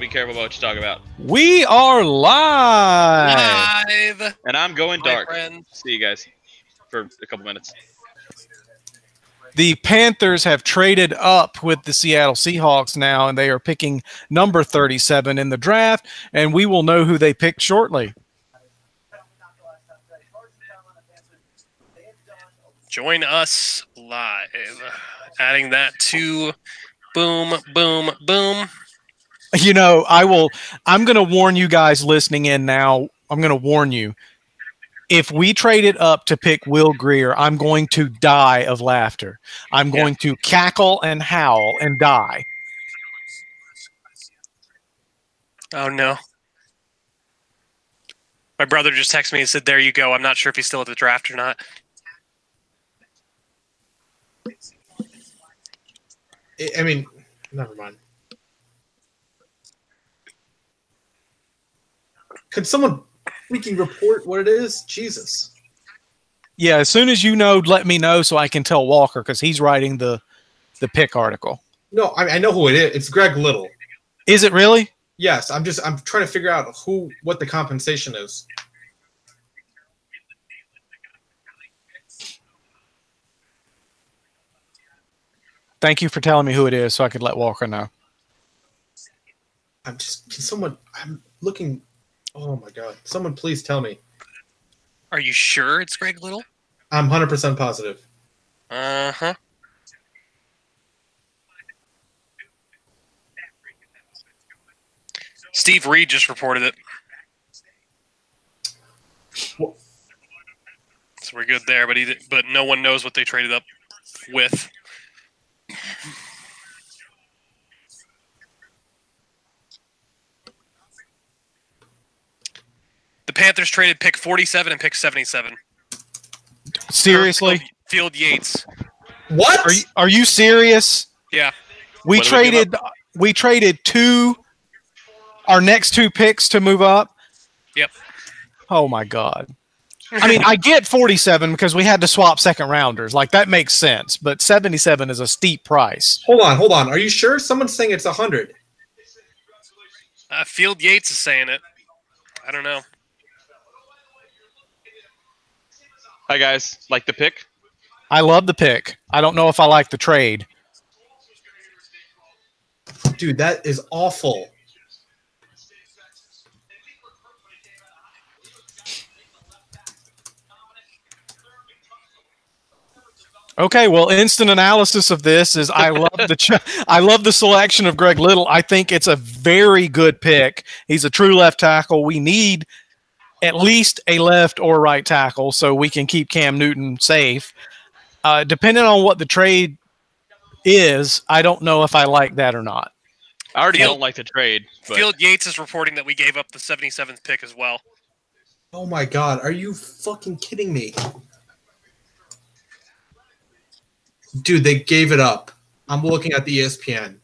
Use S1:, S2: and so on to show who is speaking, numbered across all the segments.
S1: be careful about what you talk about.
S2: We are live.
S3: Live,
S1: And I'm going dark.
S3: friend.
S1: See you guys for a couple minutes.
S2: The Panthers have traded up with the Seattle Seahawks now, and they are picking number 37 in the draft, and we will know who they picked shortly.
S3: Join us live. Adding that to boom, boom, boom.
S2: You know, I will, I'm going to warn you guys listening in now. I'm going to warn you. If we traded up to pick Will Grier, I'm going to die of laughter. I'm going to cackle and howl and die.
S3: Oh no. My brother just texted me and said, "There you go." I'm not sure if he's still at the draft or not.
S4: I- I mean, never mind. Could someone freaking report what it is? Jesus.
S2: Yeah, as soon as you know, let me know so I can tell Walker because he's writing the the pick article.
S4: No, I, mean, I know who it is. It's Greg Little.
S2: Is it really?
S4: Yes, I'm just I'm trying to figure out who what the compensation is.
S2: Thank you for telling me who it is so I could let Walker know.
S4: I'm just can someone I'm looking oh my god. Someone please tell me.
S3: Are you sure it's Greg Little?
S4: I'm 100% positive.
S3: Uh huh. Steve Reed just reported it.
S4: Wha-
S3: So we're good there, but he but no one knows what they traded up with. The Panthers traded pick 47 and pick 77.
S2: Seriously?
S3: Field, Field Yates.
S4: What?
S2: Are you are you serious?
S3: Yeah.
S2: We
S1: What did we
S2: traded we traded two our next two picks to move up.
S3: Yep.
S2: Oh my god. I mean, I get 47 because we had to swap second rounders. Like that makes sense, but 77 is a steep price.
S4: hold on, hold on. Are you sure? Someone's saying it's 100.
S3: Uh, Field Yates is saying it. I don't know.
S1: Hi guys, like the pick?
S2: I love the pick. I don't know if I like the trade.
S4: Dude, that is awful.
S2: Okay, well, instant analysis of this is I love the ch- I love the selection of Greg Little. I think it's a very good pick. He's a true left tackle. We need at least a left or right tackle so we can keep Cam Newton safe. Uh, depending on what the trade is, I don't know if I like that or not.
S1: I already
S3: Field-
S1: don't like the trade, but
S3: Field Yates is reporting that we gave up the 77th pick as well.
S4: Oh my god, are you fucking kidding me? Dude, they gave it up. I'm looking at the ESPN.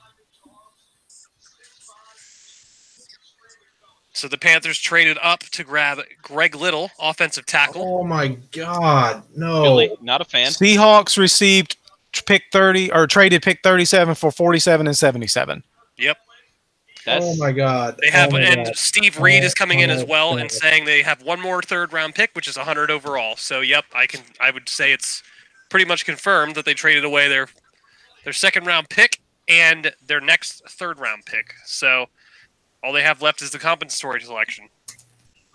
S3: So the Panthers traded up to grab Greg Little, offensive tackle.
S4: Oh my god, no.
S1: Billy, not a fan.
S2: Seahawks received pick 30 or traded pick 37 for 47 and 77.
S3: Yep.
S1: That's
S4: oh my god.
S3: They have,
S4: oh
S3: and
S4: God.
S3: Steve Reed is coming in
S4: Oh
S3: as well
S4: God.
S3: and saying they have one more third round pick, which is 100 overall. So, yep, I can, I would say it's pretty much confirmed that they traded away their their second round pick and their next third round pick. So, all they have left is the compensatory selection.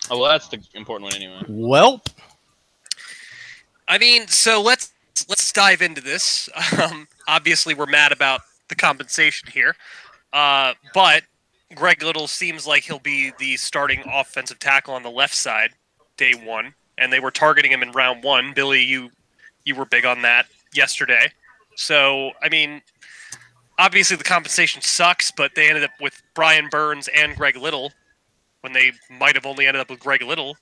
S1: oh well, that's the important one anyway.
S2: Well,
S3: I mean, so let's let's dive into this. Um, obviously, we're mad about the compensation here, uh, but Greg Little seems like he'll be the starting offensive tackle on the left side day one, and they were targeting him in round one. Billy, you you were big on that yesterday. So, I mean, obviously the compensation sucks, but they ended up with Brian Burns and Greg Little when they might have only ended up with Greg Little.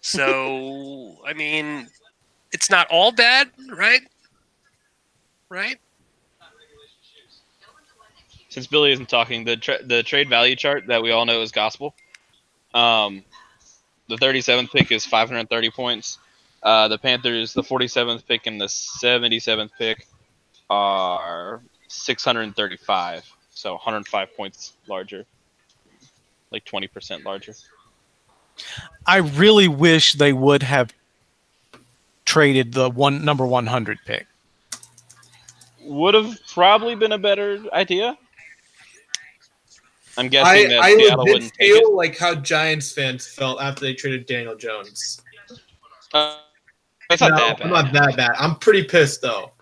S3: So I mean, it's not all bad, right? Right?
S1: Since Billy isn't talking, the tra- the trade value chart that we all know is gospel. Um, the 37th pick is 530 points. Uh, the Panthers, the 47th pick and the 77th pick are 635, so 105 points larger, like 20% larger.
S2: I really wish they would have traded the one number 100 pick.
S1: Would have probably been a better idea. I'm
S4: I,
S1: guessing that
S4: I
S1: Seattle
S4: legit
S1: wouldn't take it.
S4: feel like how Giants fans felt after they traded Daniel Jones.
S1: Uh, it's not
S4: No,
S1: that
S4: I'm not that bad. I'm pretty pissed though.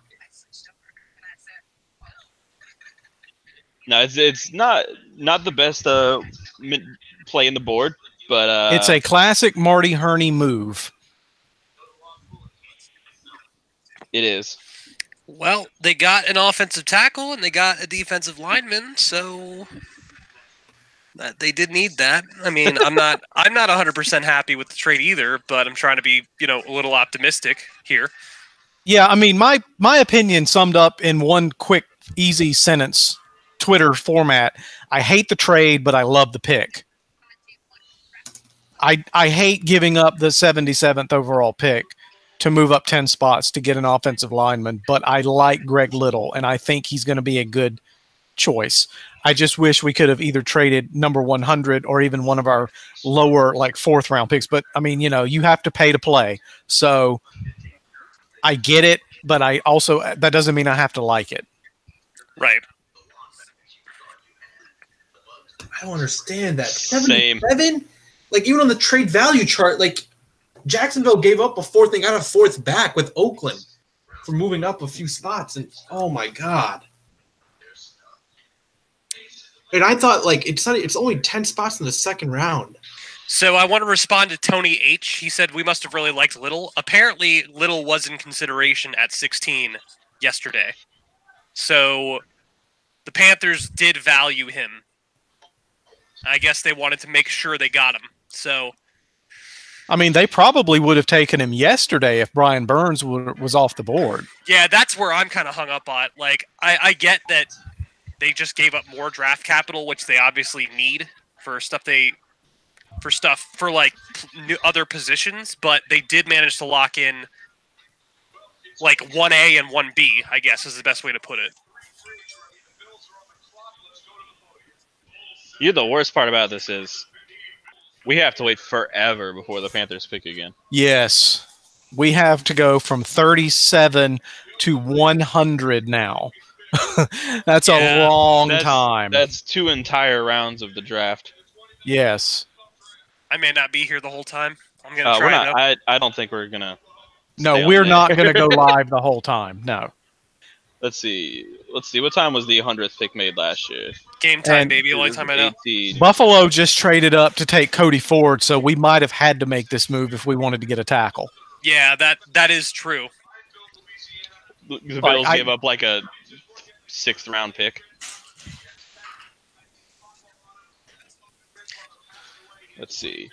S1: No, it's it's not not the best uh play in the board, but uh,
S2: it's a classic Marty Hurney move.
S1: it is.
S3: Well, they got an offensive tackle and they got a defensive lineman, so that they did need that. I mean, I'm not I'm not 100% happy with the trade either, but I'm trying to be, you know, a little optimistic here.
S2: Yeah, I mean my my opinion summed up in one quick easy sentence Twitter format. I hate the trade, but I love the pick. I I hate giving up the 77th overall pick to move up 10 spots to get an offensive lineman, but I like Greg Little and I think he's going to be a good choice. I just wish we could have either traded number 100 or even one of our lower like fourth round picks, but I mean, you know, you have to pay to play. So I get it, but I also that doesn't mean I have to like it.
S3: Right.
S4: I don't understand that.
S1: Same.
S4: 77? Like even on the trade value chart, like Jacksonville gave up a fourth and got a fourth back with Oakland for moving up a few spots. And oh my god. And I thought like it's not, it's only ten spots in the second round.
S3: So I want to respond to Tony H. He said we must have really liked Little. Apparently, Little was in consideration at 16 yesterday. So the Panthers did value him. I guess they wanted to make sure they got him. So
S2: I mean, they probably would have taken him yesterday if Brian Burns w- was off the board.
S3: yeah, that's where I'm kind of hung up on. Like, I, I get that they just gave up more draft capital, which they obviously need for stuff they for stuff for like p- new other positions, but they did manage to lock in like one A and one B. I guess is the best way to put it.
S1: You know, the worst part about this is we have to wait forever before the Panthers pick again.
S2: Yes, we have to go from 37 to 100 now. That's
S3: Yeah,
S2: a long
S1: that's-
S2: time.
S1: That's two entire rounds of the draft.
S2: yes.
S3: I may not be here the whole time. I'm gonna
S1: Uh,
S3: try
S1: not. I, I don't think we're gonna.
S2: No, we're not going to go live the whole time. No.
S1: Let's see. Let's see. What time was the hundredth pick made last year?
S3: Game time,
S2: And-
S3: baby. Only time I know.
S1: 18.
S2: Buffalo just traded up to take Cody Ford, so we might have had to make this move if we wanted to get a tackle.
S3: Yeah, that that is true.
S1: The
S2: Like,
S1: Bills
S2: I-
S1: gave up like a sixth round pick. Let's see.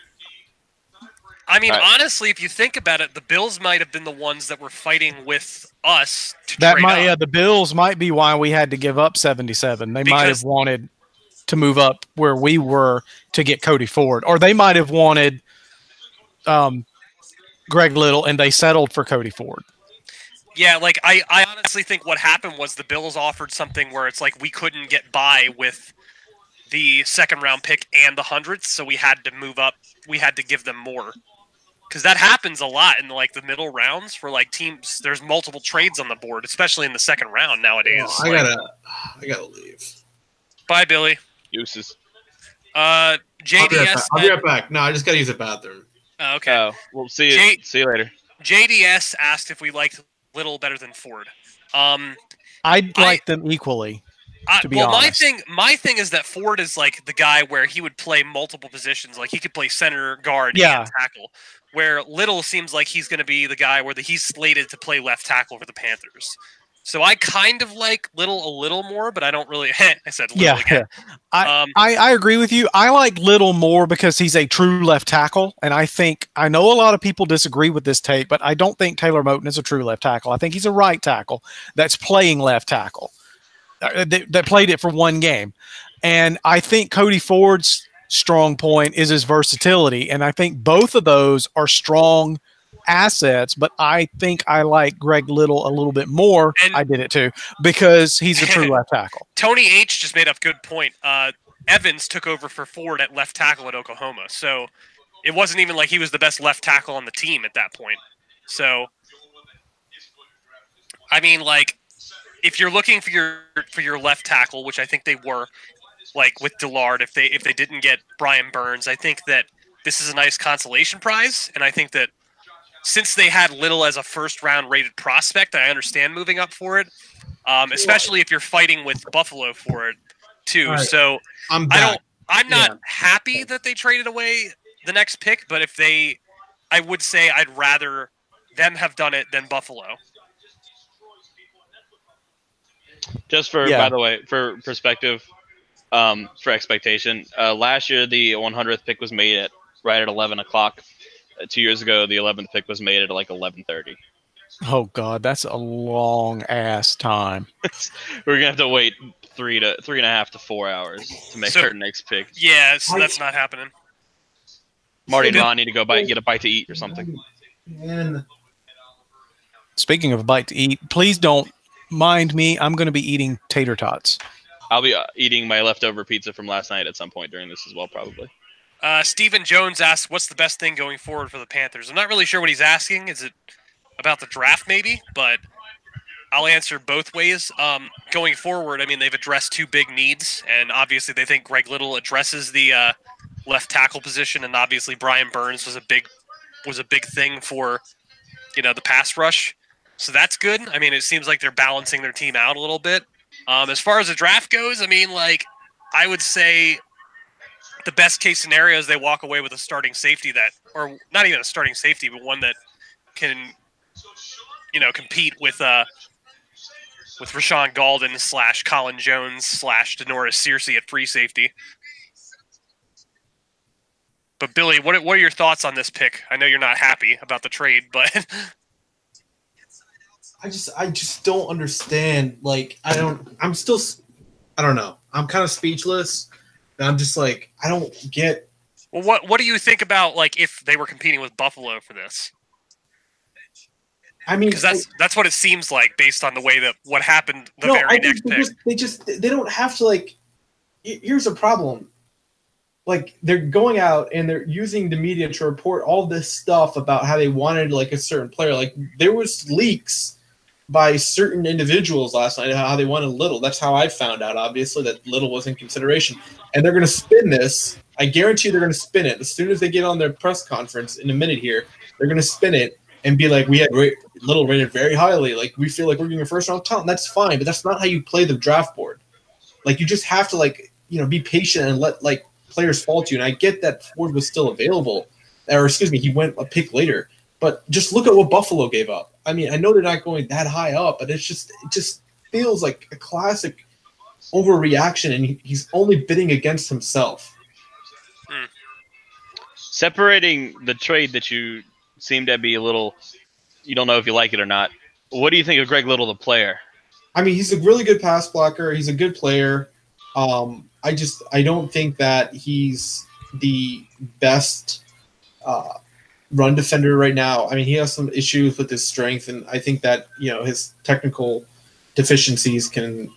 S3: I mean,
S1: Right.
S3: honestly, if you think about it, the Bills might have been the ones that were fighting with us to
S2: That
S3: trade
S2: might,
S3: up.
S2: yeah, the Bills might be why we had to give up 77. They might have wanted to move up where we were to get Cody Ford, or they might have wanted um, Greg Little and they settled for Cody Ford.
S3: Yeah, like I, I honestly think what happened was the Bills offered something where it's like we couldn't get by with the second round pick and the hundredth, so we had to move up. We had to give them more because that happens a lot in like the middle rounds for like teams. There's multiple trades on the board, especially in the second round nowadays.
S4: Oh, I
S3: Like,
S4: gotta, I gotta leave.
S3: bye, Billy.
S1: Uses.
S3: Uh,
S4: I'll be, right
S3: JDS.
S4: back. I'll be right back. No, I just gotta use the bathroom.
S3: oh, okay.
S1: Oh, we'll see you.
S3: Jay-
S1: see you later.
S3: JDS asked if we liked Little better than Ford. Um,
S2: I'd
S3: I-
S2: like them equally.
S3: I,
S2: to be
S3: well, my thing, my thing is that Ford is like the guy where he would play multiple positions. Like he could play center, guard,
S2: Yeah.
S3: and tackle. Where Little seems like he's going to be the guy where the, he's slated to play left tackle for the Panthers. So I kind of like Little a little more, but I don't really. I said little
S2: Yeah,
S3: again.
S2: I,
S3: Um,
S2: I, I agree with you. I like Little more because he's a true left tackle, and I think I know a lot of people disagree with this take, but I don't think Taylor Moton is a true left tackle. I think he's a right tackle that's playing left tackle uh, that, that played it for one game, and I think Cody Ford's strong point is his versatility, and I think both of those are strong assets. But I think I like Greg Little a little bit more.
S3: And-
S2: I did it too because he's a true left tackle.
S3: Tony H just made a good point. Uh, Evans took over for Ford at left tackle at Oklahoma, so it wasn't even like he was the best left tackle on the team at that point. So, I mean, like, if you're looking for your for your left tackle, which I think they were, like with Dillard, if they if they didn't get Brian Burns, I think that this is a nice consolation prize, and I think that since they had Little as a first round rated prospect, I understand moving up for it um, especially if you're fighting with Buffalo for it too.
S4: All right.
S3: So
S4: I'm
S3: I don't I'm not
S4: Yeah.
S3: happy that they traded away the next pick, but if they, I would say I'd rather them have done it than Buffalo.
S1: Just for,
S2: Yeah.
S1: by the way, for perspective, um, for expectation, uh, last year the 100th pick was made at right at 11 o'clock. Uh, two years ago, the 11th pick was made at like 11:30.
S2: Oh God, that's a long ass time.
S1: We're gonna have to wait three to three and a half to four hours to make
S3: So-
S1: our next pick.
S3: Yeah, so that's not happening.
S1: Marty and I need to go bite, get a bite to eat or something.
S4: Man,
S2: Speaking of a bite to eat, please don't mind me. I'm going to be eating tater tots.
S1: I'll be uh, eating my leftover pizza from last night at some point during this as well, probably.
S3: Uh, Stephen Jones asks, "What's the best thing going forward for the Panthers?" I'm not really sure what he's asking. Is it about the draft, maybe? But I'll answer both ways. Um, going forward, I mean, they've addressed two big needs, and obviously they think Greg Little addresses the uh, left tackle position, and obviously Brian Burns was a big was a big thing for you know the pass rush. So that's good. I mean, it seems like they're balancing their team out a little bit. Um, as far as the draft goes, I mean, like I would say the best case scenario is they walk away with a starting safety that, or not even a starting safety, but one that can, you know, compete with uh with Rashaan Gaulden slash Colin Jones slash Da'Norris Searcy at free safety. But Billy, what what are your thoughts on this pick? I know you're not happy about the trade, but
S4: I just I just don't understand. Like I don't. I'm still. I don't know. I'm kind of speechless. And I'm just like I don't get.
S3: well, what what do you think about like if they were competing with Buffalo for this?
S4: I mean,
S3: Because that's that's what it seems like based on the way that what happened the
S4: no,
S3: very
S4: I
S3: next
S4: they just, they just they don't have to like. Here's a problem. Like they're going out and they're using the media to report all this stuff about how they wanted like a certain player. Like there was leaks by certain individuals last night how they wanted Little. That's how I found out. Obviously, that Little was in consideration, and they're going to spin this. I guarantee they're going to spin it as soon as they get on their press conference in a minute here. They're going to spin it and be like, "We had Little rated very highly. Like we feel like we're getting a first round talent. That's fine, but that's not how you play the draft board. Like you just have to like you know be patient and let like players fall to you. And I get that Ford was still available, or excuse me, he went a pick later. But just look at what Buffalo gave up. I mean, I know they're not going that high up, but it's just it just feels like a classic overreaction, and he, he's only bidding against himself.
S1: Separating the trade that you seem to be a little, you don't know if you like it or not. What do you think of Greg Little, the player?
S4: I mean, he's a really good pass blocker. He's a good player. Um, I just I don't think that he's the best uh, run defender right now. I mean, he has some issues with his strength, and I think that you know his technical deficiencies can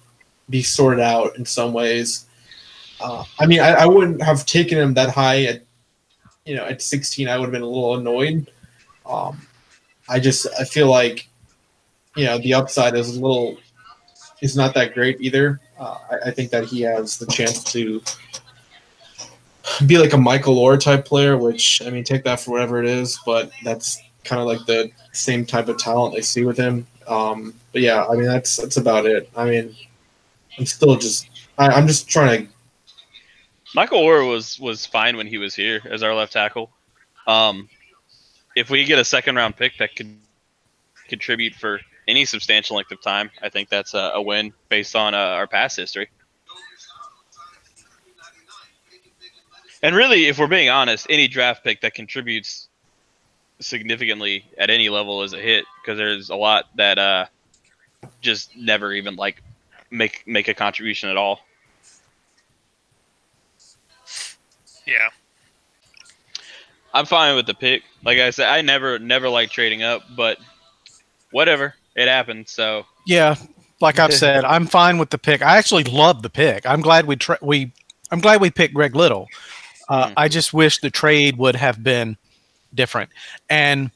S4: be sorted out in some ways. Uh, I mean, I, I wouldn't have taken him that high at you know at 16. I would have been a little annoyed. Um, I just I feel like you know the upside is a little is not that great either. Uh, I, I think that he has the chance to be like a Michael Oher type player, which I mean, take that for whatever it is, but that's kind of like the same type of talent I see with him. Um, but yeah, I mean, that's that's about it. I mean, I'm still just I, I'm just trying to.
S1: Michael Oher was was fine when he was here as our left tackle. Um, if we get a second round pick that could contribute for any substantial length of time, I think that's a, a win based on uh, our past history. And really, if we're being honest, any draft pick that contributes significantly at any level is a hit because there's a lot that uh, just never even like make make a contribution at all.
S3: Yeah.
S1: I'm fine with the pick. Like I said, I never never like trading up, but whatever, it happened. So
S2: Yeah, like I've said, I'm fine with the pick. I actually love the pick. I'm glad we tra- we I'm glad we picked Greg Little. Uh,
S1: Mm.
S2: I just wish the trade would have been different. And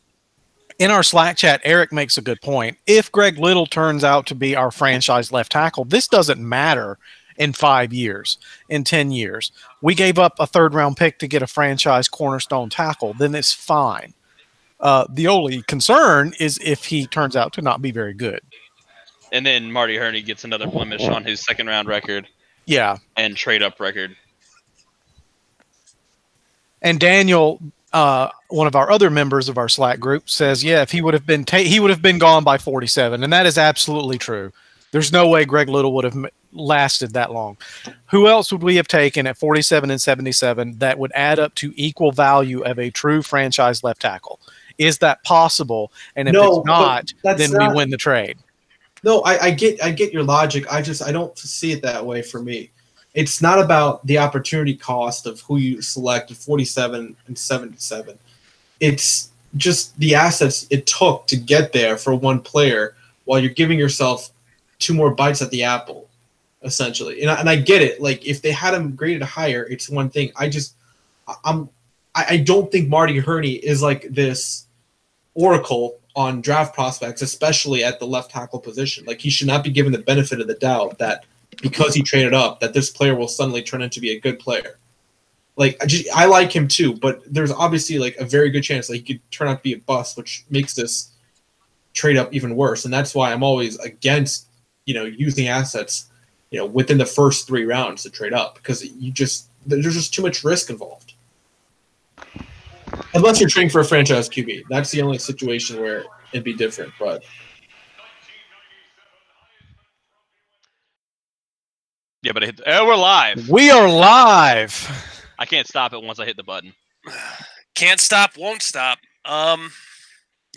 S2: in our Slack chat, Erik makes a good point. If Greg Little turns out to be our franchise left tackle, this doesn't matter in five years, in 10 years. We gave up a third round pick to get a franchise cornerstone tackle, then it's fine. Uh, the only concern is if he turns out to not be very good.
S1: and then Marty Hurney gets another blemish on his second round record
S2: Yeah.
S1: and trade up record.
S2: And Daniel, uh, one of our other members of our Slack group, says, "Yeah, if he would have been ta- he would have been gone by 47," and that is absolutely true. There's no way Greg Little would have m- lasted that long. Who else would we have taken at 47 and 77 that would add up to equal value of a true franchise left tackle? Is that possible? And if
S4: No,
S2: it's not, then we win the trade.
S4: No, I, I get I get your logic. I just I don't see it that way for me. It's not about the opportunity cost of who you select 47 and 77. It's just the assets it took to get there for one player while you're giving yourself two more bites at the apple, essentially. And I, and I get it. Like if they had him graded higher, it's one thing. I just I'm I don't think Marty Hurney is like this oracle on draft prospects, especially at the left tackle position. Like he should not be given the benefit of the doubt that because he traded up, that this player will suddenly turn into be a good player. Like I, just, I like him too, but there's obviously like a very good chance that he could turn out to be a bust, which makes this trade up even worse. And that's why I'm always against you know using assets you know within the first three rounds to trade up because you just there's just too much risk involved. Unless you're trading for a franchise QB, that's the only situation where it'd be different. But
S1: Yeah, but it hit, oh, we're live.
S2: We are live.
S1: I can't stop it once I hit the button.
S3: Can't stop, won't stop. Um,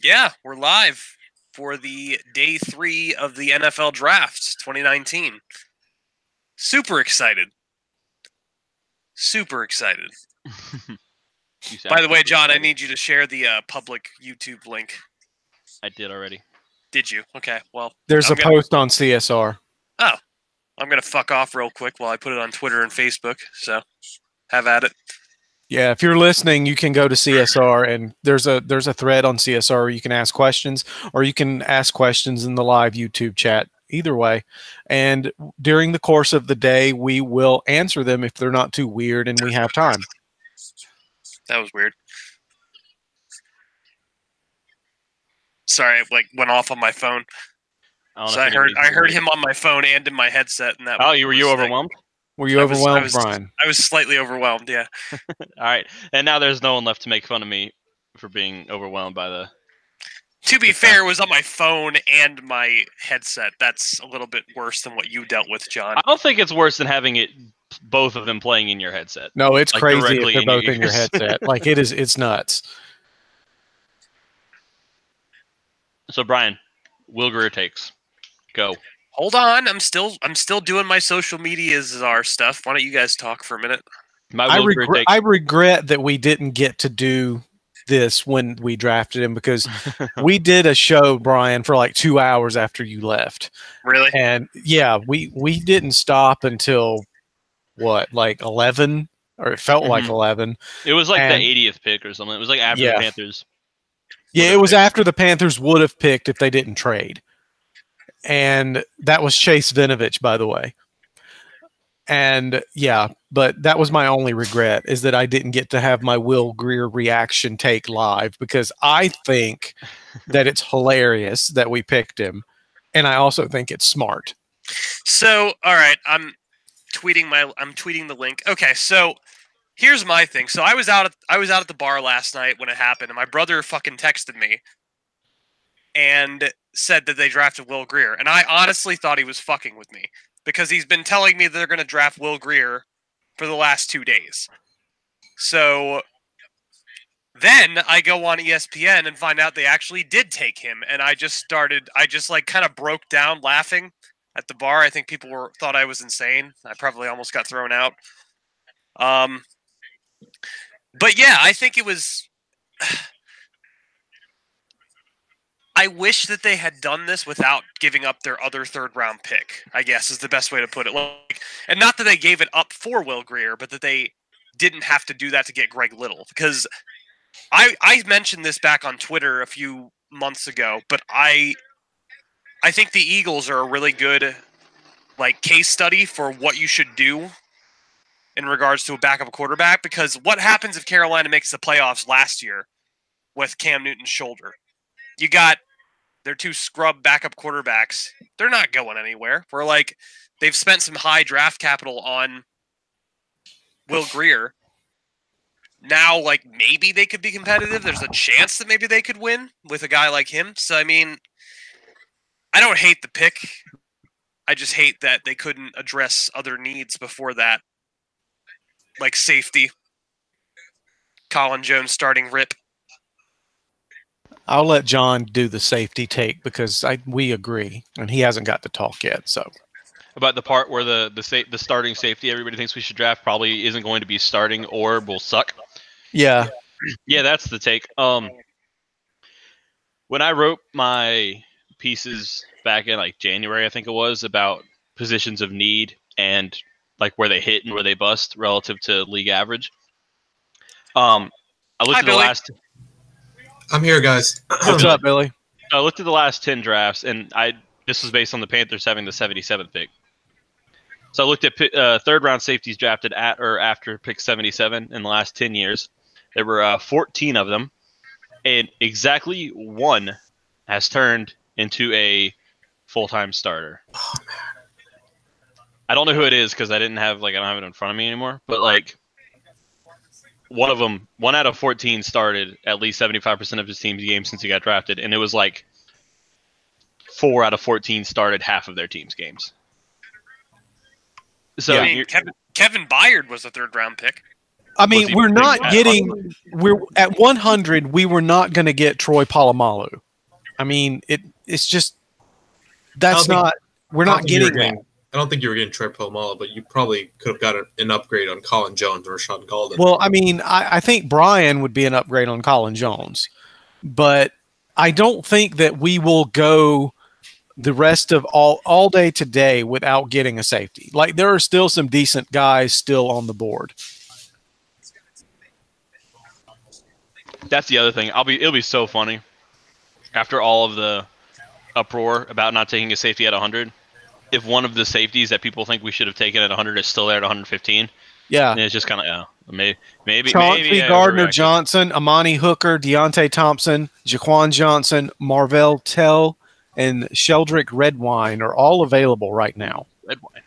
S3: yeah, we're live for the day three of the NFL Draft 2019. Super excited. Super excited. By the way, John, I need you to share the uh, public YouTube link.
S1: I did already.
S3: Did you? Okay. Well,
S2: There's
S3: I'm
S2: a
S3: gonna-
S2: post on CSR.
S3: I'm gonna fuck off real quick while I put it on Twitter and Facebook. So, have at it.
S2: Yeah, if you're listening, you can go to CSR and there's a there's a thread on CSR where you can ask questions or you can ask questions in the live YouTube chat. Either way, and during the course of the day, we will answer them if they're not too weird and we have time.
S3: That was weird. Sorry, I like went off on my phone.
S1: I don't
S3: So
S1: if
S3: I heard I heard him on my phone and in my headset, and that.
S1: Oh, you were you
S3: was, like-
S1: overwhelmed?
S2: Were you
S3: I was- I
S2: overwhelmed,
S3: was-
S2: Brian?
S3: I was slightly overwhelmed. Yeah.
S1: All right, and now there's no one left to make fun of me for being overwhelmed by the.
S3: To be
S1: Good
S3: fair, it was on my phone and my headset. That's a little bit worse than what you dealt with, John.
S1: I don't think it's worse than having it both of them playing in your headset.
S2: No, it's
S1: Like,
S2: crazy if they're
S1: in your
S2: both in your headset. Like it is, it's nuts.
S1: So Brian, Will Grier takes. Go.
S3: Hold on, I'm still I'm still doing my social media czar stuff. Why don't you guys talk for a minute?
S1: My
S2: I
S1: Will
S2: regret,
S1: take.
S2: I regret that we didn't get to do this when we drafted him because we did a show, Brian, for like two hours after you left.
S3: Really?
S2: and yeah we we didn't stop until what like 11 or it felt like
S1: Mhm.
S2: 11
S1: it was like
S2: and-
S1: the 80th pick or something. It was like after
S2: Yeah.
S1: the Panthers.
S2: yeah it was
S1: picked.
S2: after the panthers would have picked if they didn't trade and that was chase winovich by the way and yeah but that was my only regret is that i didn't get to have my will grier reaction take live because i think that it's hilarious that we picked him and i also think it's smart
S3: So, all right, I'm tweeting my I'm tweeting the link. Okay, so here's my thing. So I was out at I was out at the bar last night when it happened, and my brother fucking texted me. And said that they drafted Will Grier. And I honestly thought he was fucking with me because he's been telling me they're going to draft Will Grier for the last two days. So then I go on ESPN and find out they actually did take him. And I just started, I just like kind of broke down laughing at the bar. I think people were thought I was insane. I probably almost got thrown out. Um, but yeah, I think it was. I wish that they had done this without giving up their other third round pick. I guess is the best way to put it. Like, and not that they gave it up for Will Grier, but that they didn't have to do that to get Greg Little. Because I I mentioned this back on Twitter a few months ago, but I I think the Eagles are a really good like case study for what you should do in regards to a backup quarterback because what happens if Carolina makes the playoffs last year with Cam Newton's shoulder? You got their two scrub backup quarterbacks. They're not going anywhere. We're like they've spent some high draft capital on Will Grier. Now, like maybe they could be competitive. There's a chance that maybe they could win with a guy like him. So I mean, I don't hate the pick. I just hate that they couldn't address other needs before that, like safety. Colin Jones starting rip.
S2: I'll let John do the safety take because I we agree, and he hasn't got to talk yet. So
S1: About the part where the the sa- the starting safety everybody thinks we should draft probably isn't going to be starting or will suck.
S2: yeah,
S1: Yeah, that's the take. Um, when I wrote my pieces back in like January, I think it was about positions of need and like where they hit and where they bust relative to league average. Um, I looked
S3: Hi,
S1: at the last.
S4: I'm here, guys.
S2: what's up, Billy?
S1: I looked at the last ten drafts, and I this was based on the Panthers having the 77th pick. So I looked at uh, third round safeties drafted at or after pick 77 in the last 10 years. There were uh, 14 of them, and exactly one has turned into a full time starter. Oh, I don't know who it is because I didn't have like I don't have it in front of me anymore. But like one of them, one out of 14 started at least 75% of his team's games since he got drafted, and it was like four out of 14 started half of their team's games. So
S3: I mean, Kevin Kevin Byard was a third round pick.
S2: I mean, we're
S1: big
S2: not
S1: at
S2: getting we're at 100. We were not going to get Troy Polamalu. I mean, it it's just that's
S4: think-
S2: not we're
S4: don't
S2: not
S4: think you were
S2: getting that.
S4: Getting- I don't think you were getting Trey Palomalo, but you probably could have got an- an upgrade on Colin Jones or Sean Gaulden.
S2: Well, I mean, I, I think Brian would be an upgrade on Colin Jones, but I don't think that we will go the rest of all all day today without getting a safety. Like there are still some decent guys still on the board.
S1: that's the other thing. I'll be it'll be so funny after all of the uproar about not taking a safety at 100. If one of the safeties that people think we should have taken at 100 is still there at 115,
S2: Yeah.
S1: it's just kind of yeah, maybe maybe
S2: Chauncey
S1: maybe
S2: Gardner. Johnson, Amani Hooker, Deionte Thompson, Jaquan Johnson, Marvell Tell, and Sheldrick Redwine are all available right now.
S1: Red wine.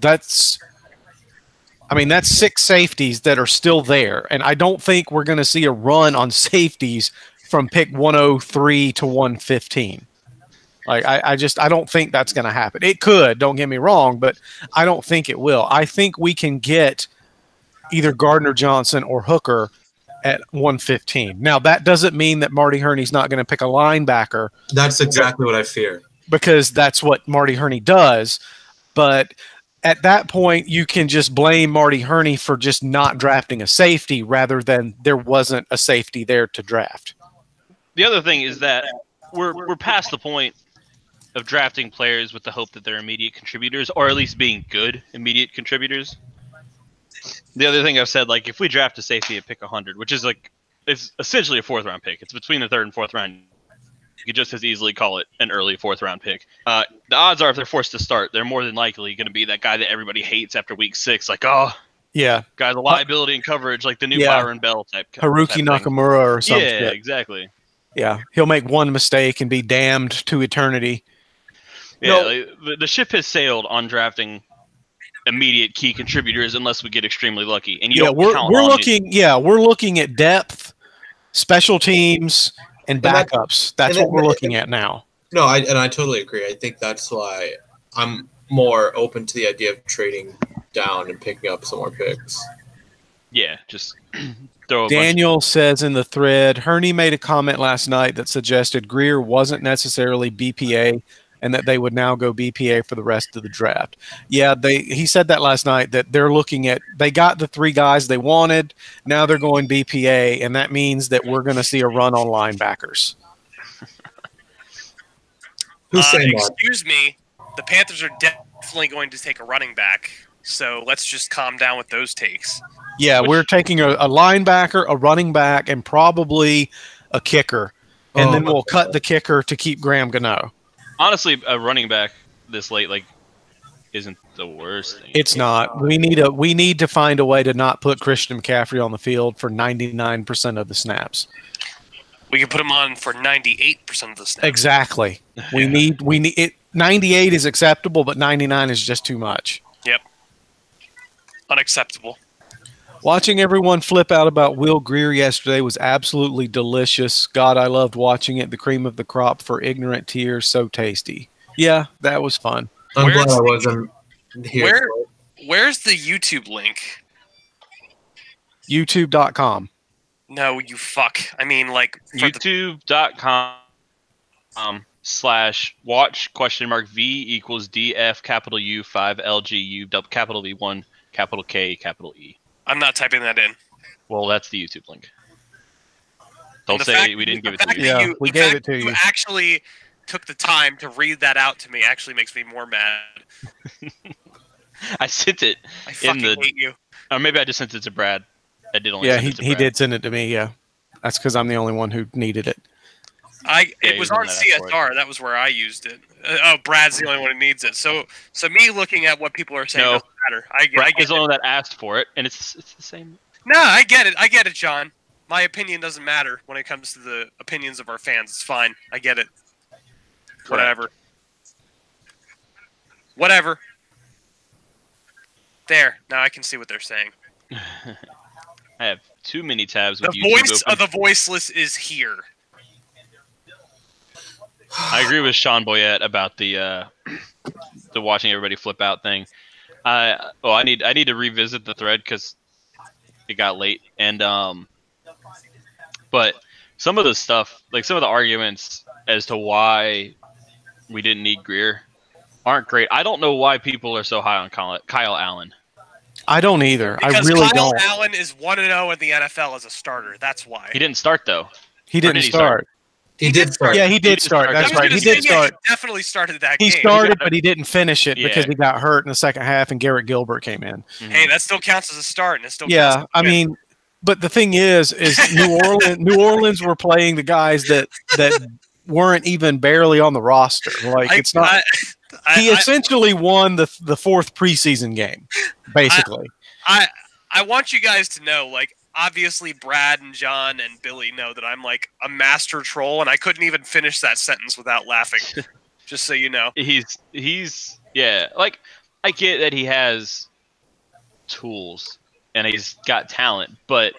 S2: That's I mean, that's six safeties that are still there. And I don't think we're going to see a run on safeties from pick 103 to 115. Like, I, I just, I don't think that's going to happen. It could, don't get me wrong, but I don't think it will. I think we can get either Gardner Johnson or Hooker at 115. Now, that doesn't mean that Marty Hurney's not going to pick a linebacker
S4: That's exactly what I fear.
S2: because that's what Marty Hurney does. But at that point, you can just blame Marty Hurney for just not drafting a safety rather than there wasn't a safety there to draft.
S1: The other thing is that we're we're past the point of drafting players with the hope that they're immediate contributors, or at least being good immediate contributors. The other thing I've said, like if we draft a safety at pick 100, which is like it's essentially a fourth round pick. It's between the third and fourth round. You could just as easily call it an early fourth round pick. Uh, the odds are, if they're forced to start, they're more than likely going to be that guy that everybody hates after week six. Like, oh,
S2: Yeah,
S1: guy's a liability and coverage, like the new
S2: Yeah.
S1: Byron Bell type.
S2: Haruki
S1: type thing.
S2: Nakamura or something.
S1: Yeah,
S2: something.
S1: exactly.
S2: Yeah, he'll make one mistake and be damned to eternity.
S1: Yeah,
S2: No.
S1: like, the, the ship has sailed on drafting immediate key contributors unless we get extremely lucky. And you
S2: yeah,
S1: don't
S2: we're
S1: count
S2: we're
S1: on it.
S2: looking. Yeah, we're looking at depth, special teams, and
S4: that-
S2: backups. That's
S4: and
S2: what we're
S4: that-
S2: looking at now.
S4: No, I, and I totally agree. I think that's why I'm more open to the idea of trading down and picking up some more picks.
S1: Yeah, just throw bunch.
S2: Daniel says in the thread, Hurney made a comment last night that suggested Grier wasn't necessarily BPA and that they would now go BPA for the rest of the draft. Yeah, they he said that last night that they're looking at they got the three guys they wanted, now they're going BPA and that means that we're going to see a run on linebackers.
S4: Who's
S3: Uh,
S4: saying that?
S3: excuse me. The Panthers are definitely going to take a running back. So let's just calm down with those takes.
S2: Yeah,
S1: Which-
S2: we're taking a, a linebacker, a running back and probably a kicker. And
S4: Oh,
S2: then we'll
S4: okay.
S2: cut the kicker to keep Graham Gano.
S1: Honestly, a running back this late like isn't the worst thing.
S2: It's not. We need a we need to find a way to not put Christian McCaffrey on the field for 99% of the snaps.
S3: We can put him on for 98% of the snaps.
S2: Exactly. We need we need it 98 is acceptable but 99 is just too much. Yep.
S3: Unacceptable.
S2: Watching everyone flip out about Will Grier yesterday was absolutely delicious. God, I loved watching it. The cream of the crop for ignorant tears, so tasty. Yeah, that was fun.
S4: I'm
S3: Where's-
S4: glad I wasn't here.
S3: Where- Where's the YouTube link?
S2: YouTube.com.
S3: No, you fuck. I mean, like,
S1: YouTube.com um, slash watch question mark V equals DF capital U five LGU double capital V one capital K capital E.
S3: I'm not typing that in.
S1: Well, that's the YouTube link. Don't say
S3: fact-
S1: we didn't give it to you.
S3: that
S2: Yeah, we gave it to
S3: you.
S2: you.
S3: actually took the time to read that out to me actually makes me more mad.
S1: I sent it,
S3: I fucking
S1: the-
S3: hate you.
S1: or maybe I just sent it to Brad. I did only.
S2: Yeah,
S1: send
S2: he,
S1: it to
S2: he
S1: Brad.
S2: did send it to me. Yeah. That's because I'm the only one who needed it.
S3: I
S1: Yeah,
S3: it was
S1: on
S3: on
S1: that app for.
S3: CSR. That was where I used it. Uh, oh, Brad's the only one who needs it. So so me looking at what people are saying
S1: No.
S3: doesn't matter. I, get- I
S1: Brad
S3: get
S1: was the
S3: it.
S1: one that asked for it, and it's it's the same.
S3: No, I get it. I get it, John. My opinion doesn't matter when it comes to the opinions of our fans. It's fine. I get it. Whatever. Whatever. There. Now I can see what they're saying.
S1: I have too many tabs
S3: The
S1: YouTube
S3: voice
S1: open.
S3: of the voiceless is here.
S1: I agree with Sean Boyette about the uh, the watching everybody flip out thing. I oh I need I need to revisit the thread because it got late and um, but some of the stuff like some of the arguments as to why we didn't need Grier aren't great. I don't know why people are so high on Kyle, Kyle Allen.
S2: I don't either. I really
S3: Kyle
S2: don't.
S3: Allen is 1 0 in the NFL as a starter. That's why.
S1: He didn't start though.
S2: He didn't
S1: did he
S2: start.
S1: start?
S4: He did start.
S2: Yeah, he did
S1: did
S2: start.
S1: start.
S2: That's right. He did start.
S3: He definitely started that
S2: He
S3: game.
S2: started, but he didn't finish it
S1: Yeah.
S2: because he got hurt in the second half, and Garrett Gilbert came in. Mm-hmm.
S3: Hey, that still counts as a start, and it still
S2: Yeah,
S3: counts as a
S2: I
S3: win.
S2: mean, but the thing is, is New Orleans, New Orleans were playing the guys that that weren't even barely on the roster. Like
S3: I,
S2: it's not.
S3: I, I,
S2: he
S3: I-
S2: essentially won the the fourth preseason game, basically.
S3: I I want you guys to know, like, obviously Brad and John and Billy know that I'm like a master troll, and I couldn't even finish that sentence without laughing. just so you know.
S1: he's he's yeah like i get that he has tools and he's got talent but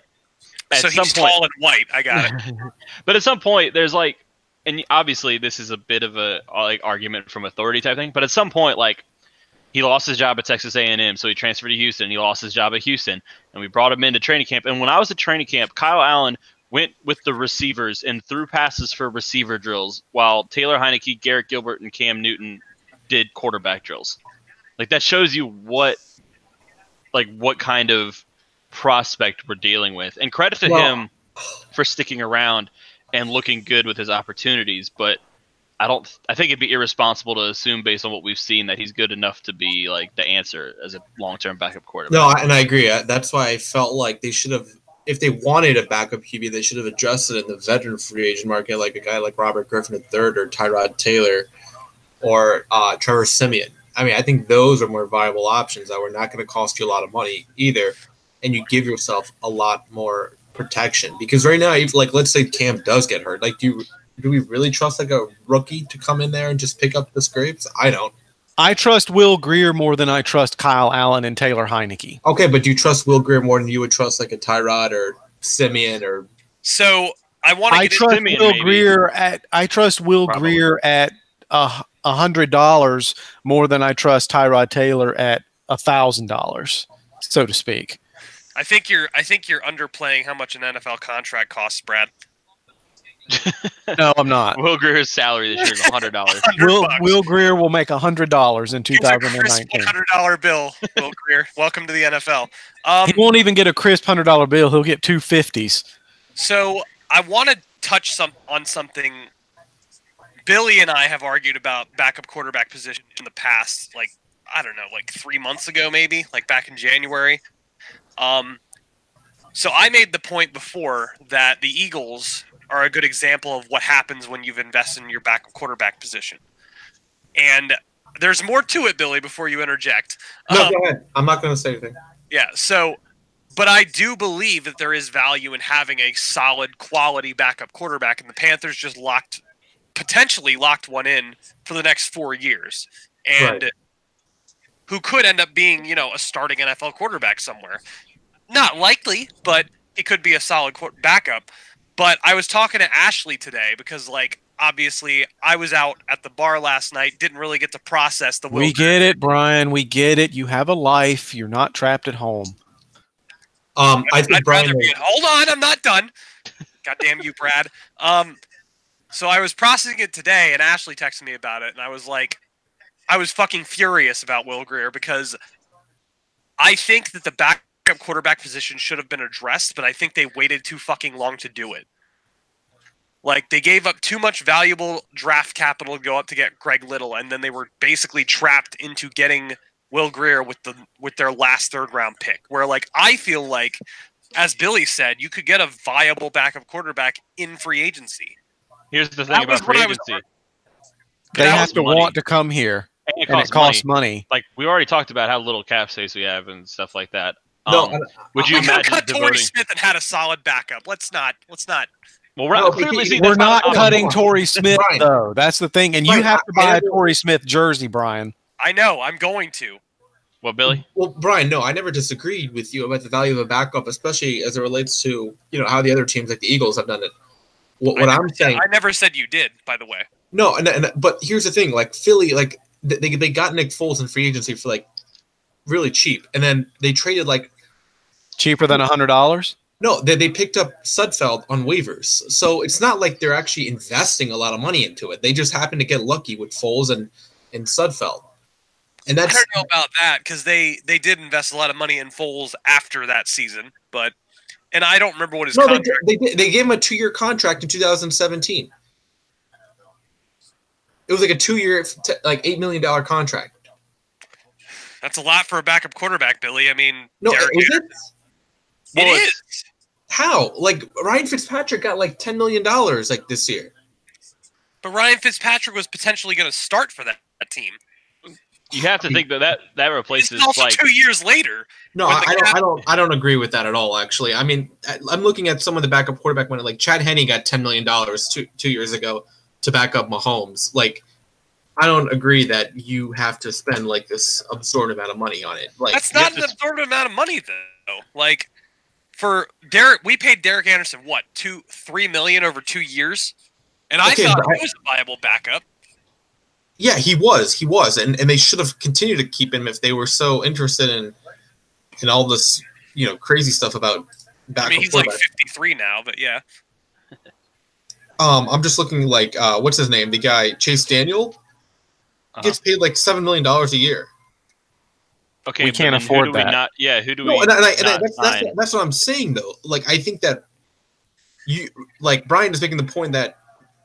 S1: at
S3: so
S1: some
S3: he's
S1: point
S3: tall and white. I got it.
S1: but at some point there's like and obviously this is a bit of a like argument from authority type thing but at some point like he lost his job at Texas A&M, so he transferred to Houston. He lost his job at Houston, and we brought him into training camp. And when I was at training camp, Kyle Allen went with the receivers and threw passes for receiver drills, while Taylor Heinicke, Garrett Gilbert, and Cam Newton did quarterback drills. Like that shows you what, like what kind of prospect we're dealing with. And credit to
S4: Well-
S1: him for sticking around and looking good with his opportunities, but. I don't. I think it'd be irresponsible to assume, based on what we've seen, that he's good enough to be like the answer as a long-term backup quarterback.
S4: No, and I agree. That's why I felt like they should have, if they wanted a backup QB, they should have addressed it in the veteran free agent market, like a guy like Robert Griffin III or Tyrod Taylor or uh, Trevor Siemian. I mean, I think those are more viable options that were not going to cost you a lot of money either, and you give yourself a lot more protection. Because right now, if like let's say Cam does get hurt, like you do we really trust like a rookie to come in there and just pick up the scrapes? I don't.
S2: I trust Will Grier more than I trust Kyle Allen and Taylor Heinicke.
S4: Okay, but do you trust Will Grier more than you would trust like a Tyrod or Siemian or
S3: So I want to
S2: I trust
S1: Siemian,
S2: Will
S1: maybe.
S2: Grier at I trust Will
S1: Probably.
S2: Grier at a a hundred dollars more than I trust Tyrod Taylor at a thousand dollars, so to speak.
S3: I think you're I think you're underplaying how much an NFL contract costs, Brad.
S2: No, I'm not.
S1: Will Grier's salary this year is hundred dollars.
S2: Will. Will Grier will make hundred dollars in
S3: Here's a crisp
S2: 2019.
S3: one hundred dollar bill, Will Grier. Welcome to the NFL. Um,
S2: He won't even get a crisp hundred dollar bill. He'll get two fifties.
S3: So I want to touch some on something. Billy and I have argued about backup quarterback position in the past, like I don't know, like three months ago, maybe, like back in January. Um, so I made the point before that the Eagles are a good example of what happens when you've invested in your backup quarterback position. And there's more to it, Billy. Before you interject,
S4: No,
S3: Um,
S4: go ahead. I'm not going to say anything.
S3: yeah. So, but I do believe that there is value in having a solid, quality backup quarterback, and the Panthers just locked, potentially locked one in for the next four years, and
S4: Right.
S3: who could end up being, you know, a starting NFL quarterback somewhere. Not likely, but he could be a solid backup. But I was talking to Ashley today because, like, obviously, I was out at the bar last night, didn't really get to process the.
S2: We get it, Brian. We get it. You have a life. You're not trapped at home.
S4: Um, I think
S3: I'd
S4: Brian.
S3: rather be. Hold on, I'm not done. God damn you, Brad. Um, so I was processing it today, and Ashley texted me about it, and I was like, I was fucking furious about Will Grier because I think that the backup quarterback position should have been addressed, but I think they waited too fucking long to do it. Like they gave up too much valuable draft capital to go up to get Greg Little, and then they were basically trapped into getting Will Grier with the with their last third round pick. Where like I feel like, as Billy said, you could get a viable backup quarterback in free agency.
S1: Here's the thing
S3: That
S1: about free
S3: what I was-
S1: agency.
S2: They have to
S1: money.
S2: want to come here,
S1: And it
S2: and it
S1: costs
S2: costs
S1: money.
S2: money.
S1: Like we already talked about how little cap space we have and stuff like that.
S4: No,
S1: Um, would you
S3: We
S1: imagine
S3: cut Torrey? Smith and had a solid backup. Let's not. Let's not.
S1: Well, we're
S4: No,
S1: not clearly
S4: he-
S1: seeing
S2: We're
S1: that's
S2: not cutting
S4: on.
S2: Torrey Smith
S4: Brian.
S2: though. That's the thing, and you have to
S4: I- I
S2: buy a
S4: never-
S2: Torrey Smith jersey, Brian.
S3: I know. I'm going to.
S1: What, Billy?
S4: Well, Brian, no, I never disagreed with you about the value of a backup, especially as it relates to you know how the other teams like the Eagles have done it. What,
S3: I
S4: what
S3: never
S4: I'm
S3: said-
S4: saying,
S3: I never said you did. By the way.
S4: no, and, and but here's the thing: like Philly, like they they got Nick Foles in free agency for like really cheap, and then they traded like
S2: Cheaper than a hundred dollars.
S4: no, they they picked up Sudfeld on waivers, so it's not like they're actually investing a lot of money into it. They just happen to get lucky with Foles and and Sudfeld, and
S3: I
S4: that's
S3: don't know about that because they they did invest a lot of money in Foles after that season, but and I don't remember what his
S4: no, they,
S3: contract.
S4: did- they they gave him a two year contract in 2017. It was like a two year, like eight million dollar contract.
S3: That's a lot for a backup quarterback, Billy. I mean,
S4: No,
S3: Derek
S4: is it?
S3: Anderson-
S1: Well, it's-
S4: How? Like Ryan Fitzpatrick got like ten million dollars like this year.
S3: But Ryan Fitzpatrick was potentially going to start for that, that team.
S1: You have to think that that, that replaces
S3: is also
S1: like
S3: two years later.
S4: No, I, I don't. I don't. I don't agree with that at all. Actually, I mean, I- I'm looking at some of the backup quarterback money. Like Chad Henne got ten million dollars two two years ago to back up Mahomes. Like, I don't agree that you have to spend like this absurd amount of money on it. Like,
S3: That's not an
S1: to-
S3: absurd amount of money, though. Like for Derek, we paid Derek Anderson what two, three million over two years, and I
S4: Okay,
S3: thought he was a viable backup.
S4: Yeah, he was. He was, and and they should have continued to keep him if they were so interested in in all this you know crazy stuff about
S3: I mean, he's like 53 now, but yeah.
S4: um, I'm just looking like uh, what's his name? The guy Chase Daniel
S1: Uh-huh.
S4: gets paid like seven million dollars a year.
S1: Okay,
S2: We can't
S1: then
S2: afford
S1: who do we
S2: that.
S1: Not, yeah, who do
S4: No,
S1: we?
S4: and, I- and, I, and I-
S1: not
S4: that's, that's, what, that's what I'm saying though. Like I think that you like Brian is making the point that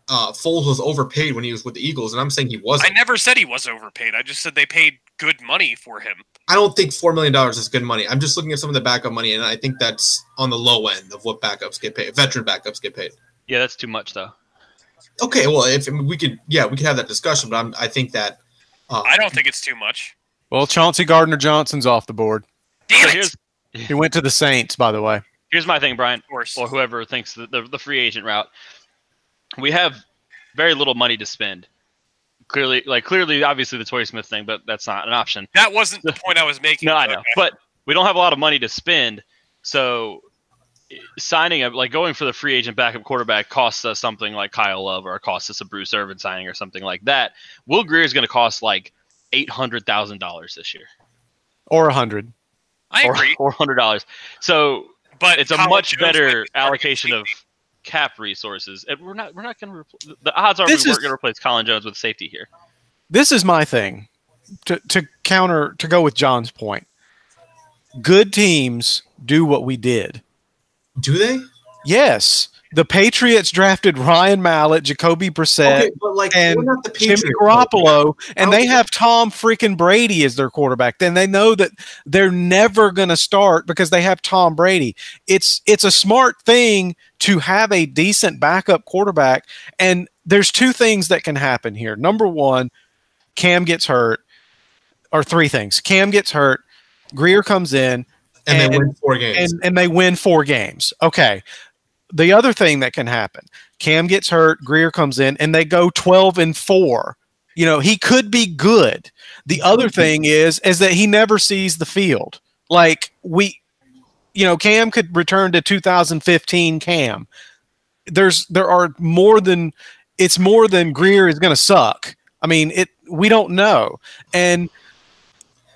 S4: uh, Foles was overpaid when he was with the Eagles, and I'm saying he wasn't.
S3: I never said he was overpaid. I just said they paid good money for him.
S4: I don't think four million dollars is good money. I'm just looking at some of the backup money, and I think that's on the low end of what backups get paid. Veteran backups get paid.
S1: Yeah, that's too much though.
S4: Okay, well, if I mean, we could, yeah, we could have that discussion, but I'm, I think that. Uh,
S3: I don't think it's too much.
S2: Well, Chauncey Gardner Johnson's off the board.
S3: Damn
S1: So
S3: it!
S2: He went to the Saints, by the way.
S1: here's my thing, Brian. or whoever thinks the, the, the free agent route, we have very little money to spend. Clearly, like clearly, obviously the Torrey Smith thing, but that's not an option.
S3: That wasn't the point I was making.
S1: No, I
S3: but
S1: know,
S3: okay.
S1: but we don't have a lot of money to spend. So, signing a like going for the free agent backup quarterback costs us something like Kyle Love or costs us a Bruce Irvin signing or something like that. Will Grier is going to cost like eight hundred thousand dollars this year,
S2: or a hundred.
S3: I
S1: or
S3: agree,
S1: four hundred dollars. So
S3: but
S1: it's a
S3: Colin
S1: much
S3: Jones
S1: better allocation of cap resources. And we're not we're not going to repl- the odds are
S2: This
S1: we
S2: is-
S1: weren't going to replace Colin Jones with safety here.
S2: This is my thing. To to counter to go with John's point. Good teams do what we did.
S4: Do they?
S2: Yes. The Patriots drafted Ryan Mallett, Jacoby Brissett,
S4: Okay, but like
S2: and
S4: we're not the
S2: Jimmy
S4: Patriots.
S2: Garoppolo, and they have Tom freaking Brady as their quarterback. Then they know that they're never going to start because they have Tom Brady. It's it's a smart thing to have a decent backup quarterback. And there's two things that can happen here. Number one, Cam gets hurt, or three things. Cam gets hurt, Grier comes in,
S4: and they win four games.
S2: and and they win four games. Okay. The other thing that can happen, Cam gets hurt, Grier comes in, and they go twelve and four. You know, he could be good. The other mm-hmm. thing is is that he never sees the field. Like we you know, Cam could return to 2015 Cam. There's there are more than it's more than Grier is going to suck. I mean, it we don't know. And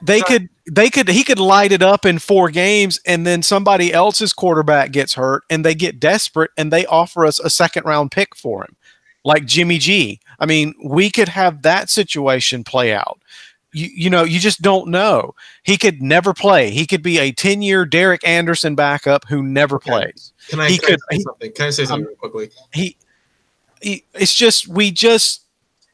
S2: they could they could he could light it up in four games and then somebody else's quarterback gets hurt and they get desperate and they offer us a second round pick for him like Jimmy G. I mean, we could have that situation play out. You, you know, you just don't know. He could never play. He could be a 10 year Derek Anderson backup who never plays.
S4: Can I,
S2: he
S4: can I
S2: could-
S4: say
S2: he-
S4: something? Can I say something real quickly?
S2: He, he it's just, we just,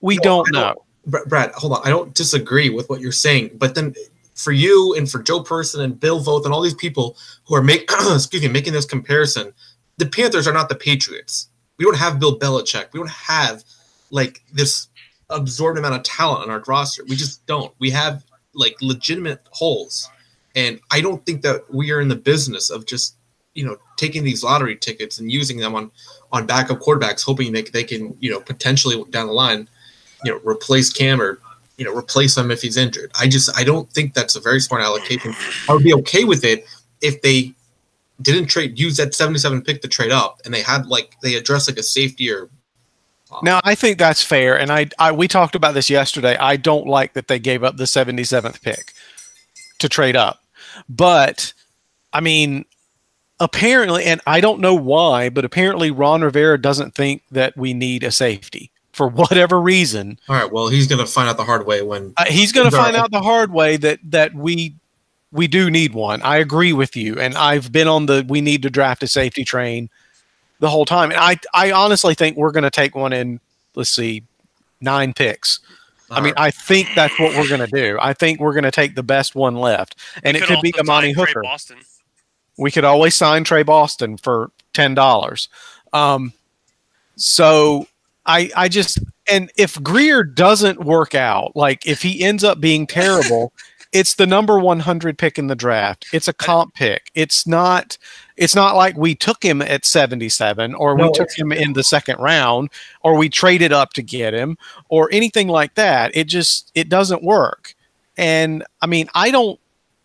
S2: we
S4: No,
S2: don't
S4: I
S2: know.
S4: Brad, hold on. I don't disagree with what you're saying, but then for you and for Joe Person and Bill Voth and all these people who are make excuse me making this comparison, the Panthers are not the Patriots. We don't have Bill Belichick. We don't have like this absorbed amount of talent on our roster. We just don't. We have like legitimate holes, and I don't think that we are in the business of just you know taking these lottery tickets and using them on on backup quarterbacks, hoping they they can you know potentially down the line you know replace Cam or you know replace him if he's injured. I just I don't think that's a very smart allocation. I would be okay with it if they didn't trade use that 77 pick to trade up and they had like they addressed like a safety or
S2: Now, I think that's fair. And I, I, we talked about this yesterday. I don't like that they gave up the 77th pick to trade up. But, I mean, apparently, and I don't know why, but apparently Ron Rivera doesn't think that we need a safety for whatever reason.
S4: all right. Well, he's gonna find out the hard way when
S2: Uh, he's going to find out the hard way that that we we do need one. I agree with you, and I've been on the we need to draft a safety train the whole time. And I I honestly think we're going to take one in. Let's see, nine picks. I mean, I think that's what we're going to do. I think we're going to take the best one left, and
S3: We
S2: it could be
S3: also
S2: Amani
S3: sign Trey
S2: Hooker.
S3: Boston.
S2: We could always sign Trey Boston for ten dollars. Um, so I I just and if Grier doesn't work out, like if he ends up being terrible, it's the number one hundred pick in the draft. It's a comp pick. It's not. It's not like we took him at seventy seven, or we took him in the second round, or we traded up to get him, or anything like that. It just it doesn't work. And I mean, I don't.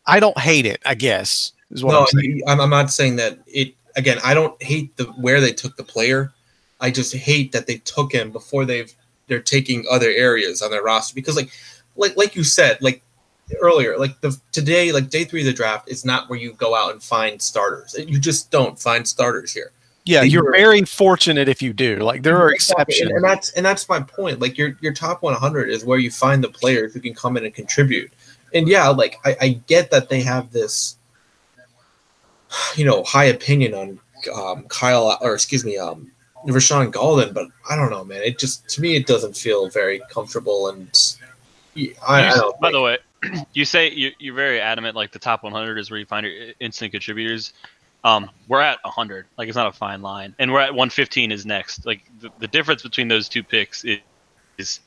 S2: I don't hate it. I guess is what
S4: no,
S2: I'm saying.
S4: I'm, I'm not saying that it. Again, I don't hate the where they took the player. I just hate that they took him before they've they're taking other areas on their roster because like like like you said like earlier like the today like day three of the draft is not where you go out and find starters. You just don't find starters here.
S2: Yeah,
S4: These
S2: you're very fortunate if you do. Like there are exceptions.
S4: and, and that's and that's my point. Like your your top 100 is where you find the players who can come in and contribute. And yeah, like I, I get that they have this, you know, high opinion on um, Kyle or excuse me, um, Rashaan Gaulden, but I don't know, man. It just to me it doesn't feel very comfortable and I, I don't.
S1: by the way, you say you, you're very adamant like the top 100 is where you find your instant contributors. Um, we're at 100, like it's not a fine line, and we're at 115 is next. Like the, the difference between those two picks is, is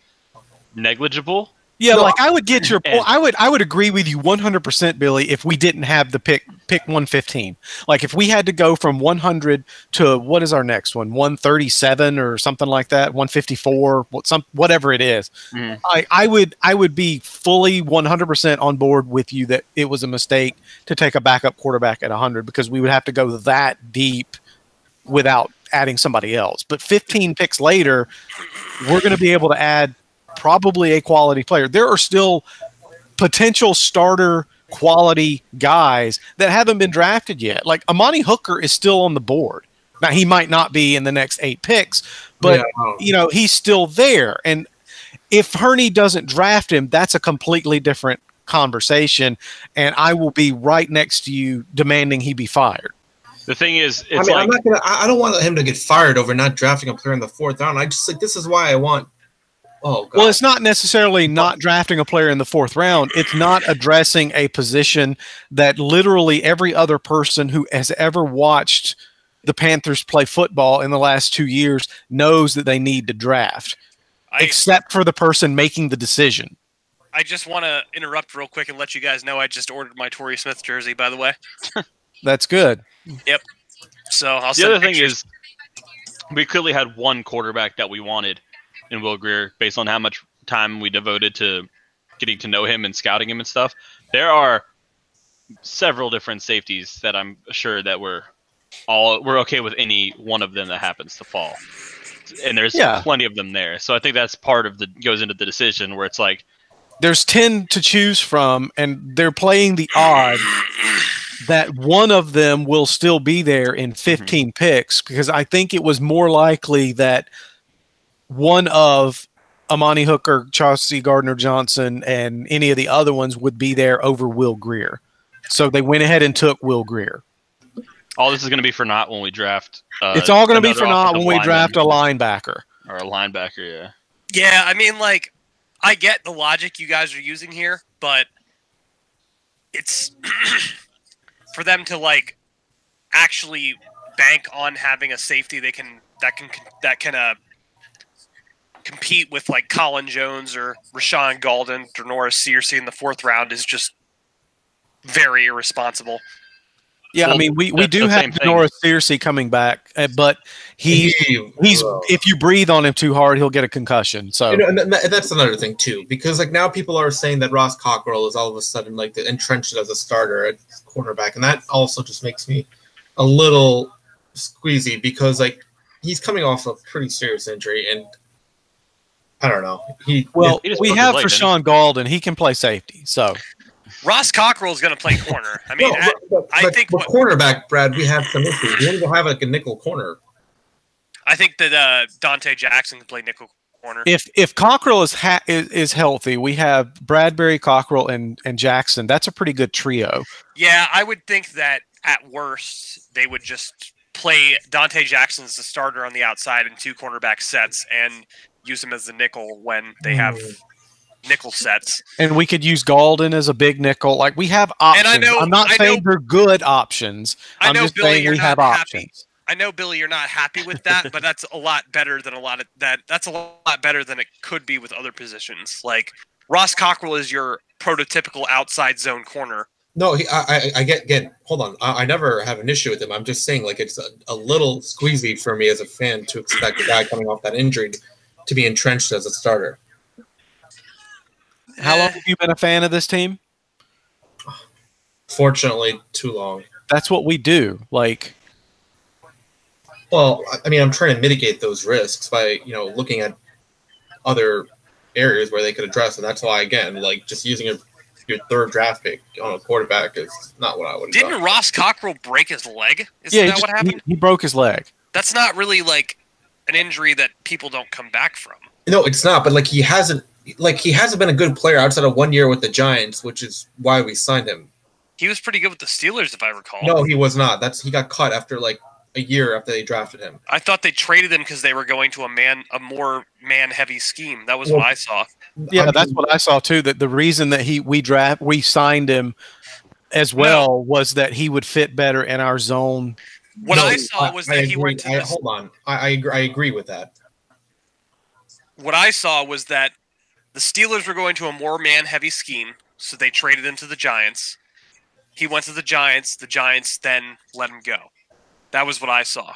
S1: negligible,
S2: Yeah,
S4: No,
S2: like I would get your I would I would agree with you 100% Billy if we didn't have the pick pick 115. Like if we had to go from 100 to what is our next one? 137 or something like that, 154, what some whatever it is.
S1: Mhm.
S2: I I would I would be fully 100% on board with you that it was a mistake to take a backup quarterback at 100 because we would have to go that deep without adding somebody else. But 15 picks later, we're going to be able to add probably a quality player. There are still potential starter quality guys that haven't been drafted yet. Like Amani Hooker is still on the board. Now he might not be in the next eight picks, but
S4: Yeah,
S2: you know he's still there. And if Hurney doesn't draft him, that's a completely different conversation. And I will be right next to you demanding he be fired.
S1: The thing is,
S4: I mean,
S1: like,
S4: I'm not gonna. I I don't want him to get fired over not drafting a player in the fourth round. I just like this is why I want. Oh god.
S2: Well, it's not necessarily not drafting a player in the fourth round. It's not addressing a position that literally every other person who has ever watched the Panthers play football in the last two years knows that they need to draft,
S3: I,
S2: except for the person making the decision.
S3: I just want to interrupt real quick and let you guys know I just ordered my Torrey Smith jersey, by the way.
S2: That's good. Yep.
S3: So I'll
S1: the
S3: send
S1: other thing is, we clearly had one quarterback that we wanted in Will Grier based on how much time we devoted to getting to know him and scouting him and stuff. There are several different safeties that I'm sure that we're all we're okay with any one of them that happens to fall. And there's
S2: Yeah.
S1: plenty of them there. So I think that's part of the goes into the decision where it's like
S2: There's 10 to choose from, and they're playing the odd that one of them will still be there in mm-hmm. 15 picks because I think it was more likely that one of Amani Hooker, Chauncey Gardner Johnson, and any of the other ones would be there over Will Grier. So they went ahead and took Will Grier.
S1: all this is going to be for not when we draft. Uh,
S2: it's all going to be for naught when we draft a linebacker.
S1: or a linebacker. Yeah.
S3: Yeah, I mean, like, I get the logic you guys are using here, but it's for them to like actually bank on having a safety they can that can that can uh compete with like Colin Jones or Rashaan Gaulden or Norris Searcy in the fourth round is just very irresponsible.
S2: Yeah, I mean, we, we do have
S1: same thing.
S2: Norris Searcy coming back, uh, but he's he's if you breathe on him too hard, he'll get a concussion. So
S4: You know, and that- that's another thing too, because like now people are saying that Ross Cockrell is all of a sudden like the entrenched as a starter at cornerback, and that also just makes me a little squeezy because like he's coming off a pretty serious injury, and I don't know. He
S2: Well,
S1: He
S2: we have for
S1: didn't he?
S2: Sean Gaulden. He can play safety. So
S3: Ross Cockrell is going to play corner. I mean,
S4: No, but, but,
S3: I
S4: but
S3: think
S4: with
S3: what-
S4: cornerback, Brad, we have some issues. We don't have like a nickel corner.
S3: I think that uh, Donte Jackson can play nickel corner.
S2: if if Cockrell is ha- is, is healthy, we have Bradberry, Cockrell, and and Jackson. That's a pretty good trio.
S3: Yeah, I would think that at worst they would just play Donte Jackson as the starter on the outside in two cornerback sets and use him as the nickel when they have
S4: Mm.
S3: nickel sets.
S2: And we could use Gaulden as a big nickel. Like we have options.
S3: And I know-
S2: I'm not
S3: I
S2: saying
S3: know-
S2: they're good options.
S3: I
S2: I'm
S3: know,
S2: just
S3: Billy,
S2: saying
S3: you're
S2: we
S3: not
S2: have
S3: happy.
S2: options.
S3: I know Billy, you're not happy with that, but that's a lot better than a lot of that. That's a lot better than it could be with other positions. Like Ross Cockrell is your prototypical outside zone corner.
S4: No, he, I, I, I get, get. Hold on, I, I never have an issue with him. I'm just saying, like, it's a, a little squeezy for me as a fan to expect a guy coming off that injury to be entrenched as a starter.
S2: How long have you been a fan of this team?
S4: Fortunately, too long.
S2: That's what we do. Like
S4: Well, I- I mean, I'm trying to mitigate those risks by, you know, looking at other areas where they could address, and that's why, again, like, just using a, your third draft pick on a quarterback is not what I would have
S3: Didn't
S4: done.
S3: Ross Cockrell break his leg? Isn't
S2: yeah,
S3: that
S2: just-
S3: what happened?
S2: he, he broke his leg.
S3: That's not really like an injury that people don't come back from.
S4: No, it's not. But like, he hasn't, like, he hasn't been a good player outside of one year with the Giants, which is why we signed him.
S3: He was pretty good with the Steelers, if I recall.
S4: No, he was not. That's he got cut after like a year after they drafted him.
S3: I thought they traded him because they were going to a man, a more man-heavy scheme. That was
S4: Well-
S3: what I saw.
S2: Yeah,
S4: I
S2: that's what I saw too. That the reason that he we draft we signed him as well was that he would fit better in our zone.
S3: What
S4: no,
S3: I saw was that he
S4: agree-
S3: went to
S4: I,
S3: this.
S4: hold on, I, I agree, I agree with that.
S3: What I saw was that The Steelers were going to a more man heavy scheme, so they traded him to the Giants. He went to the Giants. The Giants then let him go. That was what I saw.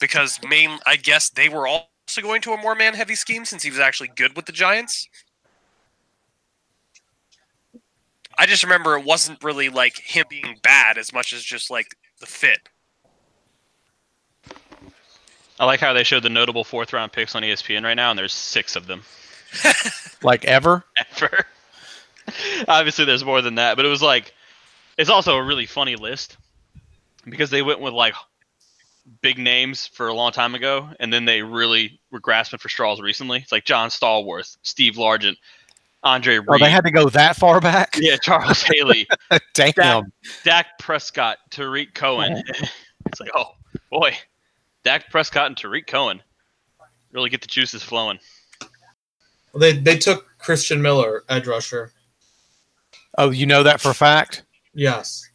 S3: Because main, I guess they were also going to a more man heavy scheme since he was actually good with the Giants. I just remember it wasn't really like him being bad as much as just like the fit.
S1: I like how they showed the notable fourth round picks on ESPN right now, and there's six of them
S2: Like ever?
S1: ever. Obviously, there's more than that, but it was like it's also a really funny list because they went with like big names for a long time ago, and then they really were grasping for straws recently. It's like John Stallworth, Steve Largent, Andre Reed,
S2: Oh, they had to go that far back?
S1: yeah, Charles Haley,
S2: Damn.
S1: Dak Prescott, Tarik Cohen. it's like, oh boy, Dak Prescott and Tarik Cohen really get the juices flowing.
S4: Well, they they took Christian Miller, edge rusher.
S2: Oh, you know that for a fact?
S4: Yes.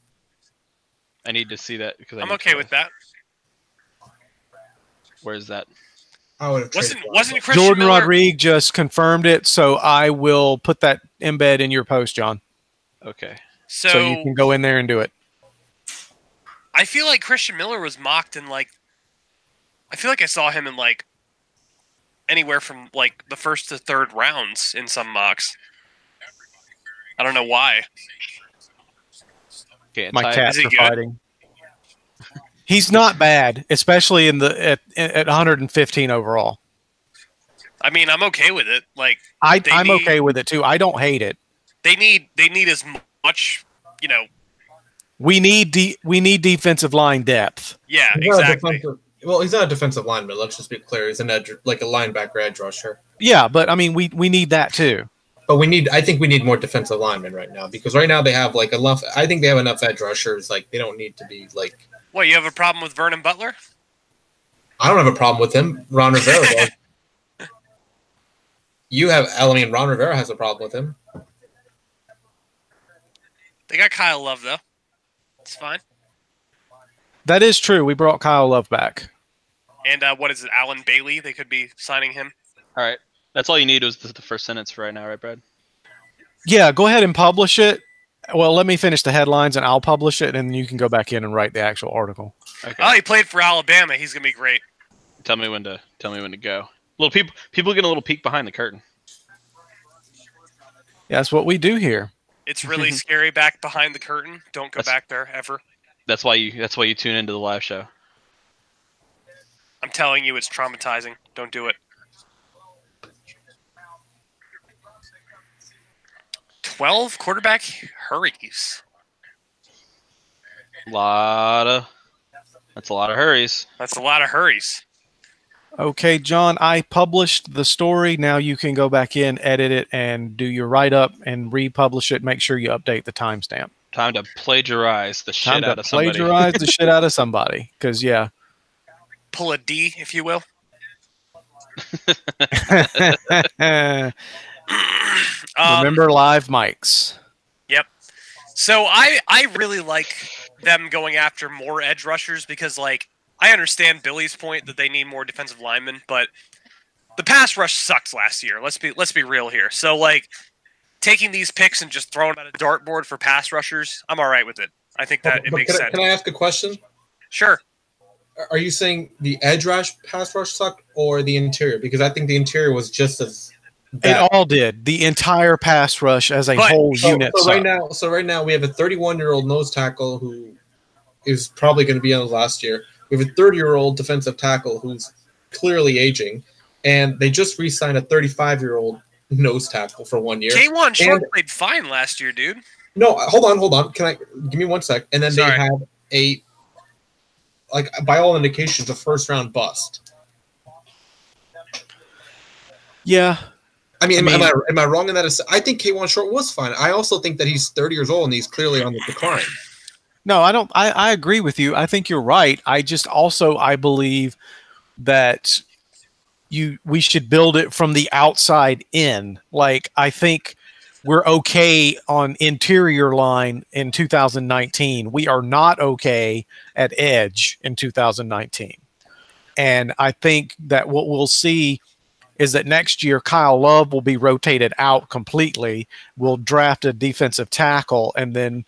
S1: I need to see that because I
S3: I'm okay
S1: to-
S3: with that.
S1: Where's that?
S4: I would have
S3: Wasn't wasn't
S4: Waddle.
S3: Christian
S2: Jordan
S3: Miller?
S2: Rodrigue just confirmed it, so I will put that embed in your post, John.
S1: Okay.
S3: So,
S2: So, you can go in there and do it.
S3: I feel like Christian Miller was mocked in like. I feel like I saw him in like anywhere from like the first to third rounds in some mocks. I don't know why.
S1: Okay.
S2: My
S1: Ty-
S2: cats
S3: he
S2: are
S3: good?
S2: fighting. He's not bad, especially in the at, at 115 overall.
S3: I mean, I'm okay with it. Like
S2: I, I'm
S3: need-
S2: okay with it too. I don't hate it.
S3: they need they need as much, you know.
S2: We need de- we need defensive line depth.
S3: Yeah,
S4: He's
S3: exactly.
S4: well, he's not a defensive lineman. Let's just be clear. He's an edge, like a linebacker edge rusher.
S2: Yeah, but I mean, we we need that too.
S4: But we need. I think we need more defensive linemen right now because right now they have like enough. I think they have enough edge rushers. Like they don't need to be like.
S3: What you have a problem with Vernon Butler?
S4: I don't have a problem with him. Ron Rivera. does. you have. I mean, Ron Rivera has a problem with him.
S3: They got Kyle Love though. It's fine.
S2: That is true. We brought Kyle Love back.
S3: And uh, what is it, Allen Bailey? They could be signing him.
S1: All right. That's all you need was the, the first sentence for right now, right, Brad?
S2: Yeah, go ahead and publish it. Well, let me finish the headlines and I'll publish it, and then you can go back in and write the actual article.
S1: Okay.
S3: Oh, he played for Alabama. He's gonna be great.
S1: Tell me when to tell me when to go. Little people people get a little peek behind the curtain.
S2: Yeah, that's what we do here.
S3: It's really scary back behind the curtain. Don't go
S1: That's-
S3: back there ever.
S1: That's why you that's why you tune into the live show.
S3: I'm telling you, it's traumatizing. Don't do it. Twelve quarterback hurries.
S1: A lot of that's a lot of hurries.
S3: That's a lot of hurries.
S2: Okay, John, I published the story. Now you can go back in, edit it, and do your write up and republish it. Make sure you update the timestamp.
S1: Time to plagiarize the shit
S2: Time
S1: out
S2: to
S1: of somebody.
S2: plagiarize the shit out of somebody. Because, yeah.
S3: Pull a D, if you will. Um,
S2: Remember live mics. Yep.
S3: So I I really like them going after more edge rushers because like I understand Billy's point that they need more defensive linemen, but the pass rush sucked last year. Let's be let's be real here. So like taking these picks and just throwing them at a dartboard for pass rushers, I'm all right with it. I think that it
S4: But
S3: makes
S4: can, I,
S3: sense.
S4: can I ask a question?
S3: Sure.
S4: Are you saying the edge rush pass rush sucked or the interior? Because I think the interior was just as
S2: It all did. The entire pass rush as a
S3: But-
S2: whole
S4: so,
S2: unit.
S4: so right now, so right now we have a 31 year old nose tackle who is probably going to be on his last year. We have a 30 year old defensive tackle who's clearly aging, and they just re-signed a 35 year old nose tackle for one year.
S3: Kawann Short
S4: And-
S3: played fine last year, dude.
S4: No, hold on, hold on. Can I give me one sec? And then
S3: Sorry.
S4: they have a like by all indications a first round bust.
S2: yeah.
S4: I mean,
S2: I
S4: am,
S2: mean-
S4: am I am I wrong in that? I think Kawann Short was fine. I also think that he's 30 years old and he's clearly on the decline.
S2: No, I don't. I, I agree with you. I think you're right. I just also I believe that you we should build it from the outside in. Like I think we're okay on interior line in 2019. We are not okay at edge in 2019. And I think that what we'll see is that next year Kyle Love will be rotated out completely. We'll draft a defensive tackle, and then,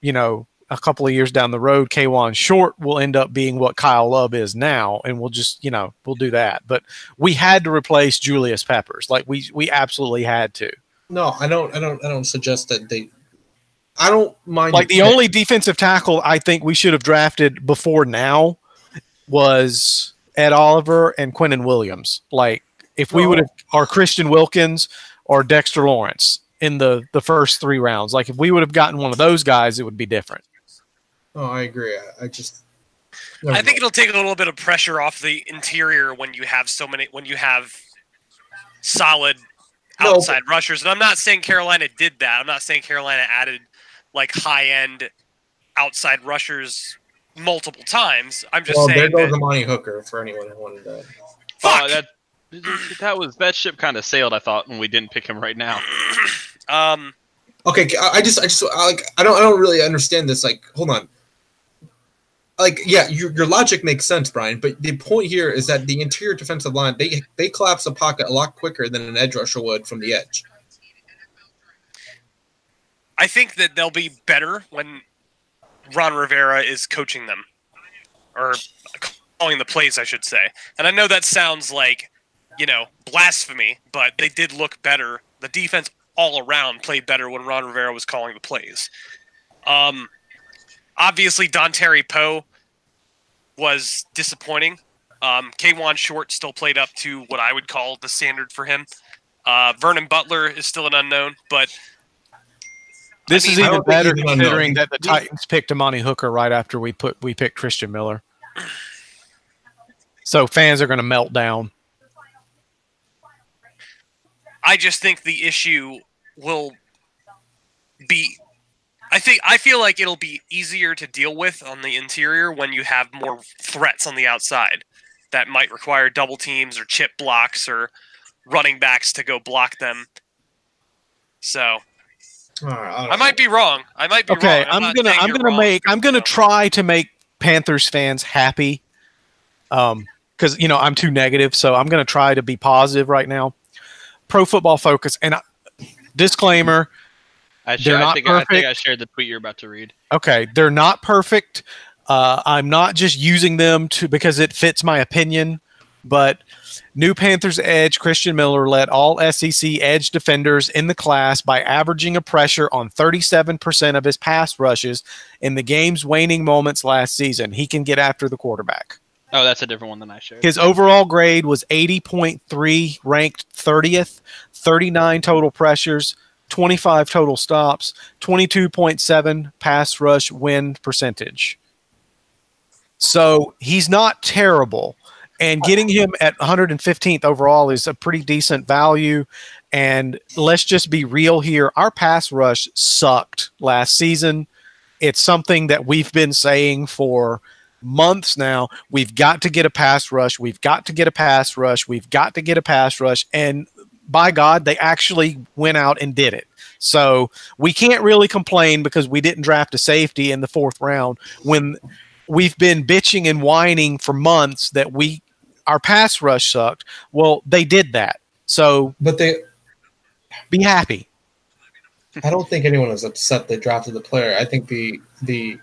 S2: you know, a couple of years down the road, Kawann Short will end up being what Kyle Love is now, and we'll just, you know, we'll do that. But we had to replace Julius Peppers, like we we absolutely had to.
S4: No, I don't. I don't. I don't suggest that they. I don't mind.
S2: Like the only defensive tackle I think we should have drafted before now was Ed Oliver and Quinnen Williams. Like if we would have, or Christian Wilkins or Dexter Lawrence in the the first three rounds. Like if we would have gotten one of those guys, it would be different.
S4: Oh, I agree. I, I just.
S3: I think it'll take a little bit of pressure off the interior when you have so many when you have solid
S4: No,
S3: outside rushers. And I'm not saying Carolina did that. I'm not saying Carolina added like high end outside rushers multiple times. I'm just
S4: Well, there goes
S3: that,
S4: Amani Hooker for anyone who wanted that.
S3: fuck.
S1: Oh, that that was that ship kind of sailed. I thought when we didn't pick him right now.
S3: um
S4: Okay, I I just, I just, I, like, I don't, I don't really understand this. Like, hold on. Like, yeah, your, your logic makes sense, Brian. But the point here is that the interior defensive line they they collapse the pocket a lot quicker than an edge rusher would from the edge.
S3: I think that they'll be better when Ron Rivera is coaching them or calling the plays, I should say. And I know that sounds like, you know, blasphemy, but they did look better. The defense all around played better when Ron Rivera was calling the plays. Um, obviously, Dontari Poe was disappointing. Um, Kawann Short still played up to what I would call the standard for him. Uh, Vernon Butler is still an unknown, but
S2: This
S3: I
S2: is
S3: mean,
S4: I
S2: even better
S4: he's an
S2: considering that the Titans picked Amani Hooker right after we put we picked Christian Miller. So fans are going to melt down.
S3: I just think the issue will be I think I feel like it'll be easier to deal with on the interior when you have more threats on the outside that might require double teams or chip blocks or running backs to go block them. So
S4: All right,
S3: I might be wrong. I might be
S2: Okay,
S3: wrong.
S2: I'm,
S3: not
S2: gonna I'm gonna
S3: wrong.
S2: make I'm gonna try to make Panthers fans happy. Um, because you know I'm too negative, so I'm gonna try to be positive right now. Pro Football Focus and I, disclaimer:
S1: I,
S2: They're
S1: I,
S2: not
S1: think, I think I shared the tweet you're about to read.
S2: okay, they're not perfect. Uh, I'm not just using them to because it fits my opinion, but New Panthers edge Christian Miller led all SEC edge defenders in the class by averaging a pressure on 37% of his pass rushes in the game's waning moments last season. He can get after the quarterback.
S1: Oh, that's a different one than I shared.
S2: His overall grade was 80.3, ranked 30th, 39 total pressures, 25 total stops, 22.7 pass rush win percentage. So he's not terrible. And getting him at 115th overall is a pretty decent value. And let's just be real here. Our pass rush sucked last season. It's something that we've been saying for months now. We've got to get a pass rush. We've got to get a pass rush. We've got to get a pass rush. And by God, they actually went out and did it. So we can't really complain because we didn't draft a safety in the fourth round when we've been bitching and whining for months that we our pass rush sucked. Well, they did that. So
S4: But they,
S2: be happy.
S4: I don't think anyone was upset they drafted the player. I think the the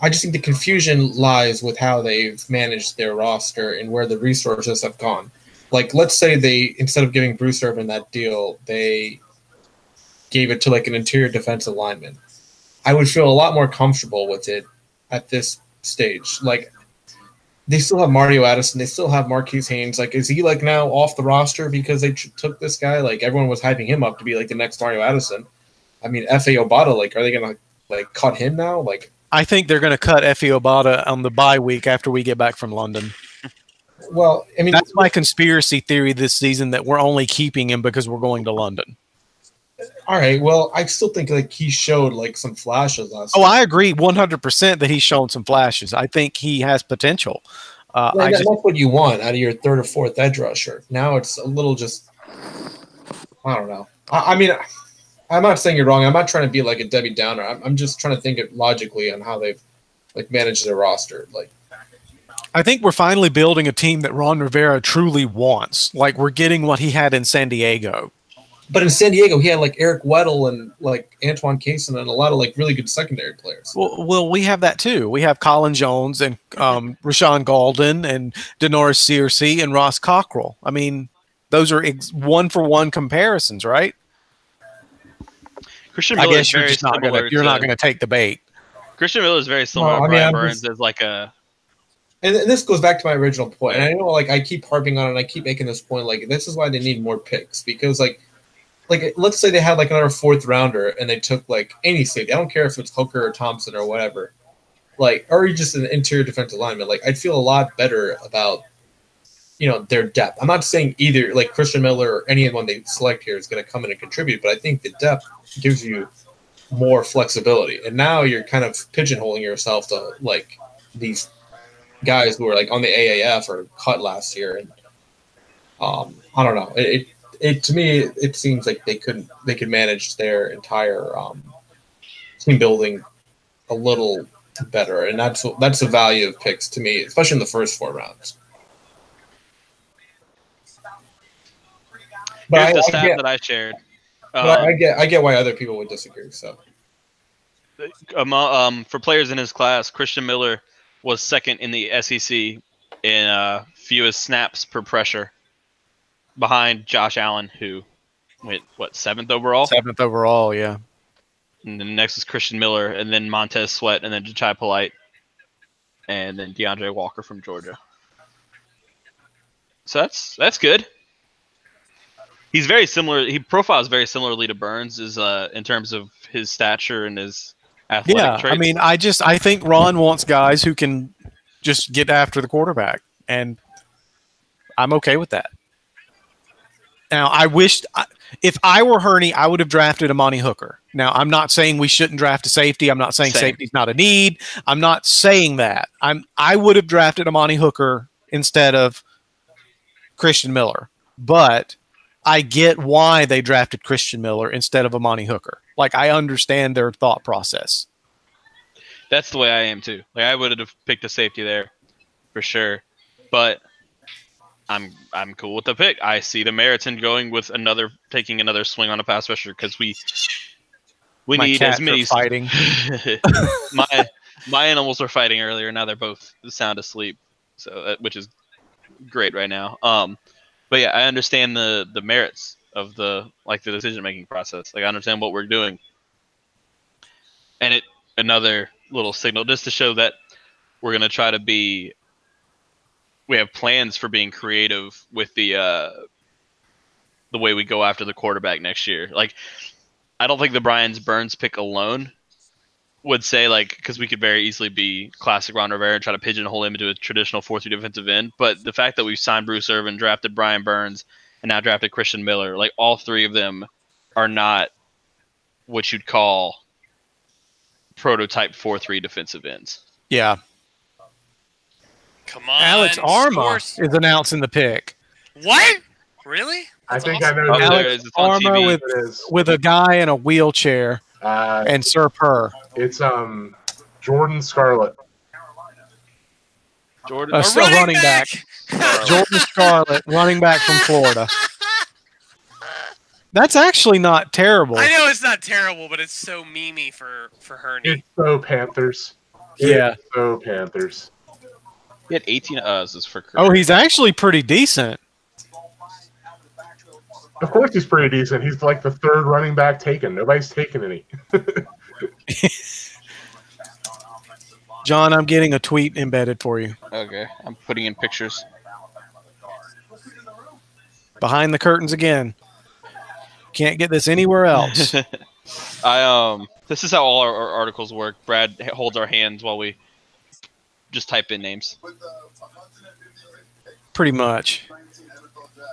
S4: I just think the confusion lies with how they've managed their roster and where the resources have gone. Like, let's say they instead of giving Bruce Irvin that deal, they gave it to like an interior defensive lineman. I would feel a lot more comfortable with it at this stage. Like, they still have Mario Addison, they still have Marquis Haynes. Like, is he like now off the roster because they took this guy? Like, everyone was hyping him up to be like the next Mario Addison. I mean, Efe Obada, like, are they gonna like cut him now? Like,
S2: I think they're going to cut Efe Obada on the bye week after we get back from London.
S4: well, I mean,
S2: That's my conspiracy theory this season that we're only keeping him because we're going to London.
S4: all right. Well, I still think like he showed like some flashes last.
S2: Oh,
S4: year.
S2: I agree 100% that he's shown some flashes. I think he has potential. Uh,
S4: Well,
S2: I
S4: that-
S2: just,
S4: that's what you want out of your third or fourth edge rusher. Now it's a little just. I don't know. I, I mean, I'm not saying you're wrong. I'm not trying to be like a Debbie Downer. I'm, I'm just trying to think it logically on how they've like managed their roster. Like,
S2: I think we're finally building a team that Ron Rivera truly wants. Like we're getting what he had in San Diego.
S4: But in San Diego, he had like Eric Weddle and like Antoine Cason and a lot of like really good secondary players.
S2: Well, well, we have that too. We have Colin Jones and um, Rashaan Gaulden and Da'Norris Searcy and Ross Cockrell. I mean, those are ex- one for one comparisons, right?
S1: Christian
S2: I
S1: Miller
S2: guess
S1: is
S2: you're
S1: very
S2: just not gonna you're
S1: to,
S2: not gonna take the bait.
S1: Christian Miller is very similar
S4: No,
S1: to
S4: I mean,
S1: Brian
S4: I'm
S1: Burns
S4: just-
S1: as like a
S4: And and this goes back to my original point. And I know like I keep harping on it and I keep making this point, like this is why they need more picks. Because like like let's say they had like another fourth rounder and they took like any safety. I don't care if it's Hooker or Thompson or whatever. Like or just an interior defensive lineman. Like I'd feel a lot better about you know their depth. I'm not saying either like Christian Miller or anyone they select here is going to come in and contribute, but I think the depth gives you more flexibility. And now you're kind of pigeonholing yourself to like these guys who are like on the AAF or cut last year, and um, I don't know. It, it, it to me it seems like they couldn't they could manage their entire um, team building a little better, and that's that's the value of picks to me, especially in the first four rounds. But
S1: here's
S4: I,
S1: the
S4: I
S1: stat
S4: get,
S1: that I shared.
S4: but
S1: Um,
S4: I get I get why other people would disagree. So
S1: among, um, for players in his class, Christian Miller was second in the SEC in uh, fewest snaps per pressure, behind Josh Allen, who went what seventh overall,
S2: Seventh overall, yeah.
S1: and then next is Christian Miller, and then Montez Sweat, and then Jachai Polite, and then DeAndre Walker from Georgia. So that's that's good. He's very similar. He profiles very similarly to Burns, is uh, in terms of his stature and his athletic
S2: Yeah,
S1: traits.
S2: I mean, I just I think Ron wants guys who can just get after the quarterback, and I'm okay with that. Now, I wished if I were Hurney, I would have drafted Amani Hooker. Now, I'm not saying we shouldn't draft a safety. I'm not saying
S1: Same.
S2: safety's not a need. I'm not saying that. I'm I would have drafted Amani Hooker instead of Christian Miller, but I get why they drafted Christian Miller instead of Amani Hooker. Like I understand their thought process.
S1: That's the way I am too. Like I would have picked a safety there, for sure. But I'm I'm cool with the pick. I see the merits in going with another taking another swing on a pass rusher because we we
S2: My
S1: need as many
S2: fighting.
S1: my my animals were fighting earlier. Now they're both sound asleep, so uh, which is great right now. Um, but yeah, I understand the the merits of the like the decision making process. Like I understand what we're doing, and it another little signal just to show that we're gonna try to be. We have plans for being creative with the uh, the way we go after the quarterback next year. Like, I don't think the Brian's Burns pick alone would say like because we could very easily be classic Ron Rivera and try to pigeonhole him into a traditional four three defensive end. But the fact that we've signed Bruce Irvin, drafted Brian Burns, and now drafted Christian Miller, like all three of them are not what you'd call prototype four three defensive ends.
S2: Yeah.
S3: Come on,
S2: Alex
S3: Armah
S2: is announcing the pick
S3: What? Really?
S5: I think
S3: awesome.
S5: I know
S1: Oh,
S5: who
S2: Alex
S1: there it is. It's on Armah
S2: with with a guy in a wheelchair
S5: Uh,
S2: and Sir Purr.
S5: it's um Jordan Scarlett.
S1: Jordan.
S2: Uh,
S3: A
S2: still running back. Jordan Scarlett, running back from Florida. That's actually not terrible.
S3: I know it's not terrible, but it's so memey for for her.
S5: It's so Panthers.
S2: Yeah.
S5: It's so Panthers.
S1: He had 18 uhs is for
S2: Oh, he's actually pretty decent.
S5: Of course, he's pretty decent. He's like the third running back taken. Nobody's taken any.
S2: John, I'm getting a tweet embedded for you.
S1: okay. I'm putting in pictures.
S2: Behind the curtains again. Can't get this anywhere else.
S1: I um. This is how all our, our articles work. Brad holds our hands while we just type in names.
S2: Pretty much.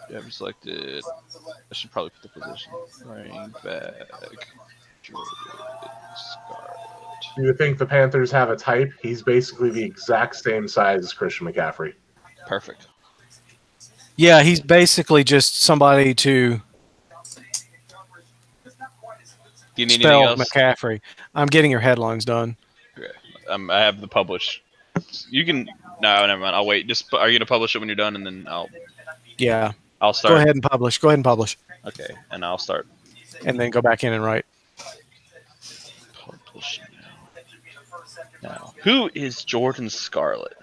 S1: Yeah, I'm selected. I should probably put the position. Running back. Jordan
S5: Do you think the Panthers have a type? He's basically the exact same size as Christian McCaffrey.
S1: Perfect.
S2: Yeah, he's basically just somebody to
S1: Do you need anything
S2: spell
S1: else?
S2: McCaffrey. I'm getting your headlines done.
S1: um, I have the publish. You can No, never mind. I'll wait. Just pu- are you gonna publish it when you're done, and then I'll
S2: Yeah.
S1: I'll start.
S2: Go ahead and publish. Go ahead and publish,
S1: Okay, and I'll start.
S2: and then go back in and write.
S1: Publish now. Now, who is Jordan Scarlett?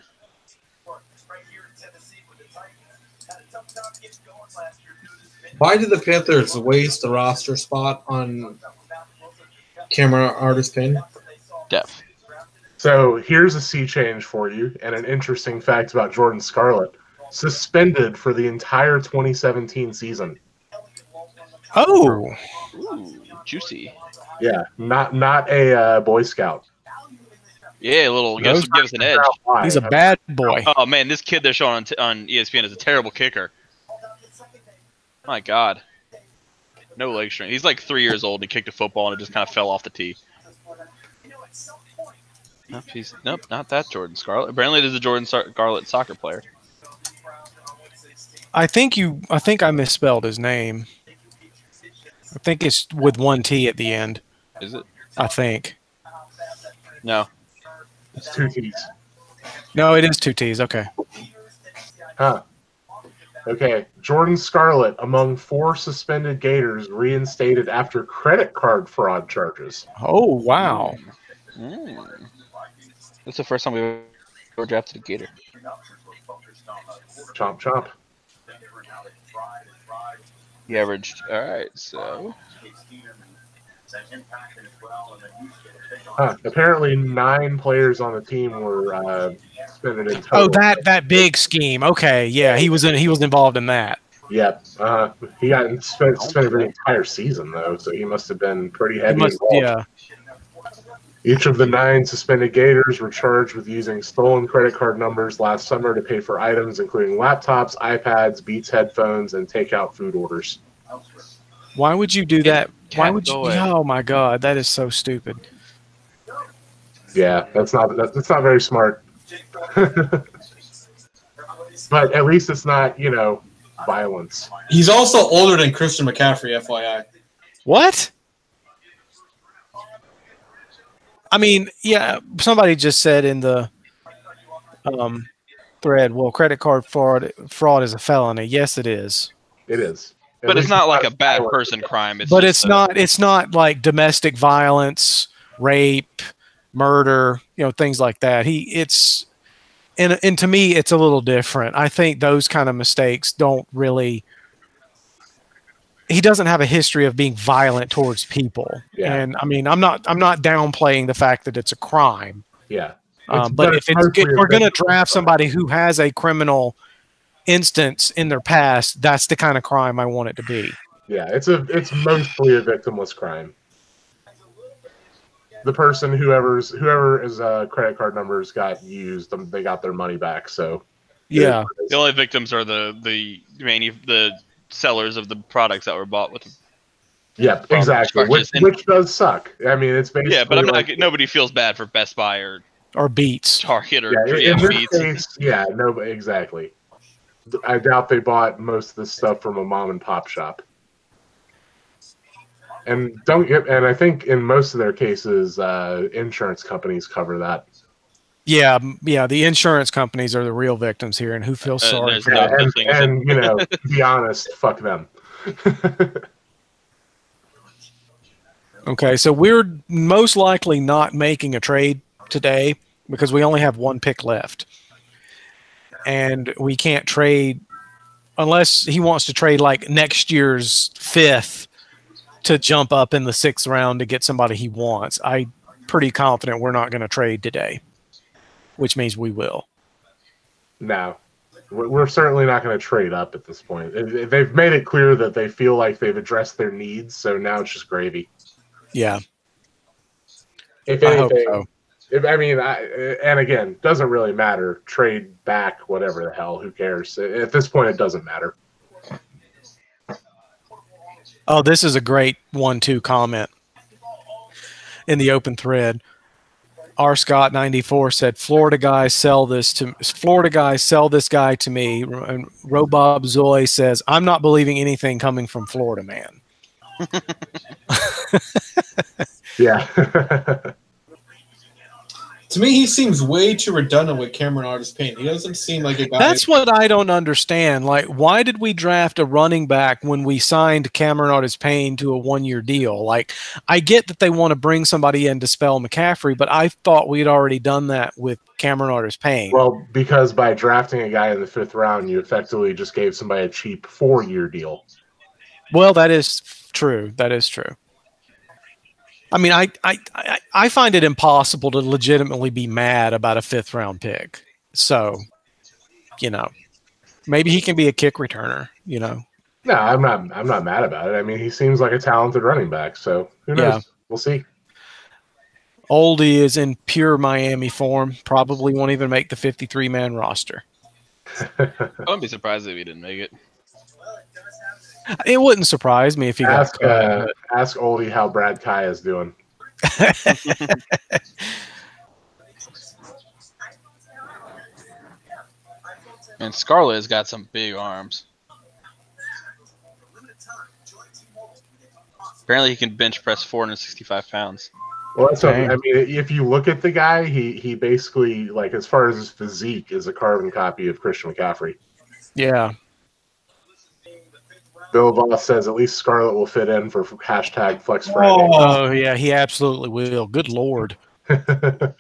S4: Why did the Panthers waste the roster spot on camera artist pin?
S1: Depth.
S5: So here's a sea change for you, and an interesting fact about Jordan Scarlett: suspended for the entire 2017 season.
S2: Oh,
S1: Ooh, juicy.
S5: Yeah, not not a uh, Boy Scout.
S1: Yeah, a little. Give us,
S2: Those-
S1: give us an edge.
S5: Why?
S2: he's a bad boy.
S1: Oh man, this kid they're showing on, t- on ESPN is a terrible kicker. My God, no leg strength. He's like three years old. and He kicked a football and it just kind of fell off the tee. Nope, he's nope, not that Jordan Scarlett. Apparently, there's a Jordan Scarlett soccer player.
S2: I think you. I think I misspelled his name. I think it's with one T at the end.
S1: Is it?
S2: I think.
S1: No.
S5: It's two T's.
S2: No, it is two T's. Okay.
S5: Huh. Okay, Jordan Scarlett among four suspended Gators reinstated after credit card fraud charges.
S2: Oh wow.
S1: Mm. That's the first time we've ever drafted a Gator.
S5: Chomp chomp.
S1: He averaged. All right, so
S5: Huh. Apparently, nine players on the team were uh, suspended in total.
S2: Oh, that that big scheme. Okay, yeah, he was in. He was involved in that.
S5: Yep. Uh, he got suspended, suspended for the entire season, though, so he must have been pretty
S2: He
S5: heavy
S2: must, yeah.
S5: Each of the nine suspended Gators were charged with using stolen credit card numbers last summer to pay for items including laptops, iPads, Beats headphones, and takeout food orders.
S2: Why would you do that? Why would you? Oh my god, that is so stupid.
S5: Yeah, that's not that's not very smart. but at least it's not, you know, violence.
S4: He's also older than Christian McCaffrey, FYI.
S2: What? I mean, yeah, somebody just said in the um, thread, well, credit card fraud fraud is a felony. Yes, it is.
S5: It is. At
S1: but it's not like a bad person crime. It's
S2: but it's
S1: a-
S2: not it's not like domestic violence, rape, murder, you know, things like that. He it's and and to me it's a little different. I think those kind of mistakes don't really he doesn't have a history of being violent towards people.
S5: Yeah.
S2: And I mean, I'm not I'm not downplaying the fact that it's a crime.
S5: Yeah.
S2: Um, but
S5: but
S2: if
S5: it's
S2: it's if we're going to draft somebody who has a criminal instance in their past, that's the kind of crime I want it to be.
S5: Yeah, it's a it's mostly a victimless crime. The person, whoever's whoever is uh, credit card numbers got used, um, they got their money back. So
S2: Yeah.
S1: The only victims are the the manu- the sellers of the products that were bought with.
S5: yeah, exactly. Which.
S1: And-
S5: which does suck. I mean, it's basically
S1: Yeah, but I'm not. nobody feels bad for Best Buy or
S2: Or beats.
S1: Target or
S5: yeah, in-
S1: yeah,
S5: this
S1: Beats.
S5: case, yeah, no, exactly. I doubt they bought most of this stuff from a mom and pop shop. And don't get, and I think in most of their cases, uh, insurance companies cover that.
S2: Yeah, yeah. The insurance companies are the real victims here, and who feels
S1: Uh,
S2: sorry for
S1: no-
S2: that?
S5: And, and you know, to be honest, fuck them.
S2: Okay, so we're most likely not making a trade today because we only have one pick left, and we can't trade unless he wants to trade like next year's fifth to jump up in the sixth round to get somebody he wants. I pretty confident we're not going to trade today, which means we will.
S5: No, we're certainly not going to trade up at this point. They- They've made it clear that they feel like they've addressed their needs, so now it's just gravy.
S2: Yeah,
S5: If
S2: I hope
S5: anything,
S2: so.
S5: if, I mean, I, and again, doesn't really matter. Trade back, whatever the hell. Who cares? At this point, it doesn't matter.
S2: Oh, this is a great one-two comment in the open thread. R Scott ninety four said, "Florida guys sell this to Florida guys sell this guy to me." And Robob Zoy says, "I'm not believing anything coming from Florida man."
S5: Yeah.
S4: To me, he seems way too redundant with Cameron Artis Payne. He doesn't seem like a guy.
S2: That's what I don't understand. Like, why did we draft a running back when we signed Cameron Artis Payne to a one year deal? Like, I get that they want to bring somebody in to spell McCaffrey, but I thought we had already done that with Cameron Artis Payne.
S5: Well, because by drafting a guy in the fifth round, you effectively just gave somebody a cheap four year deal.
S2: Well, that is true. That is true. I mean, I, I, I, I find it impossible to legitimately be mad about a fifth round pick. So, you know, maybe he can be a kick returner, you know.
S5: No, I'm not. I'm not mad about it. I mean, he seems like a talented running back. So who knows?
S2: Yeah.
S5: We'll see.
S2: Oldie is in pure Miami form. Probably won't even make the 53 man roster.
S1: I wouldn't be surprised if he didn't make it.
S2: It wouldn't surprise me if he got
S5: ask
S2: cut.
S5: uh, ask Oldie how Brad Kaaya is doing.
S1: And Scarlett has got some big arms. Apparently, he can bench press 465 pounds.
S5: Well, that's what, I mean. If you look at the guy, he he basically like as far as his physique is a carbon copy of Christian McCaffrey.
S2: yeah.
S5: Bill Voss says at least Scarlett will fit in for hashtag Flex Friday.
S2: Oh, yeah. He absolutely will. Good Lord.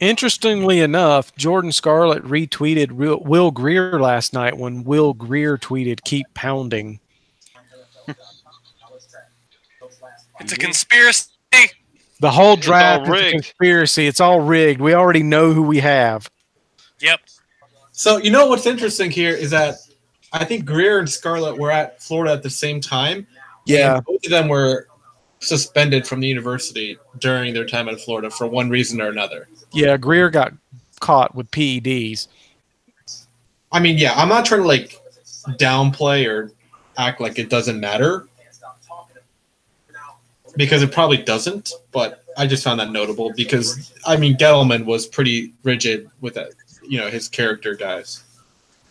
S2: Interestingly enough, Jordan Scarlett retweeted Will, Will Grier last night when Will Grier tweeted, keep pounding.
S3: It's a conspiracy.
S2: The whole draft is a conspiracy. It's all rigged. We already know who we have.
S3: Yep.
S4: So you know what's interesting here is that I think Grier and Scarlett were at Florida at the same time.
S2: Yeah.
S4: both of them were suspended from the university during their time at Florida for one reason or another.
S2: Yeah. Grier got caught with PEDs.
S4: I mean, yeah, I'm not trying to like downplay or act like it doesn't matter because it probably doesn't. But I just found that notable because I mean, Gettleman was pretty rigid with that, you know, his character guys.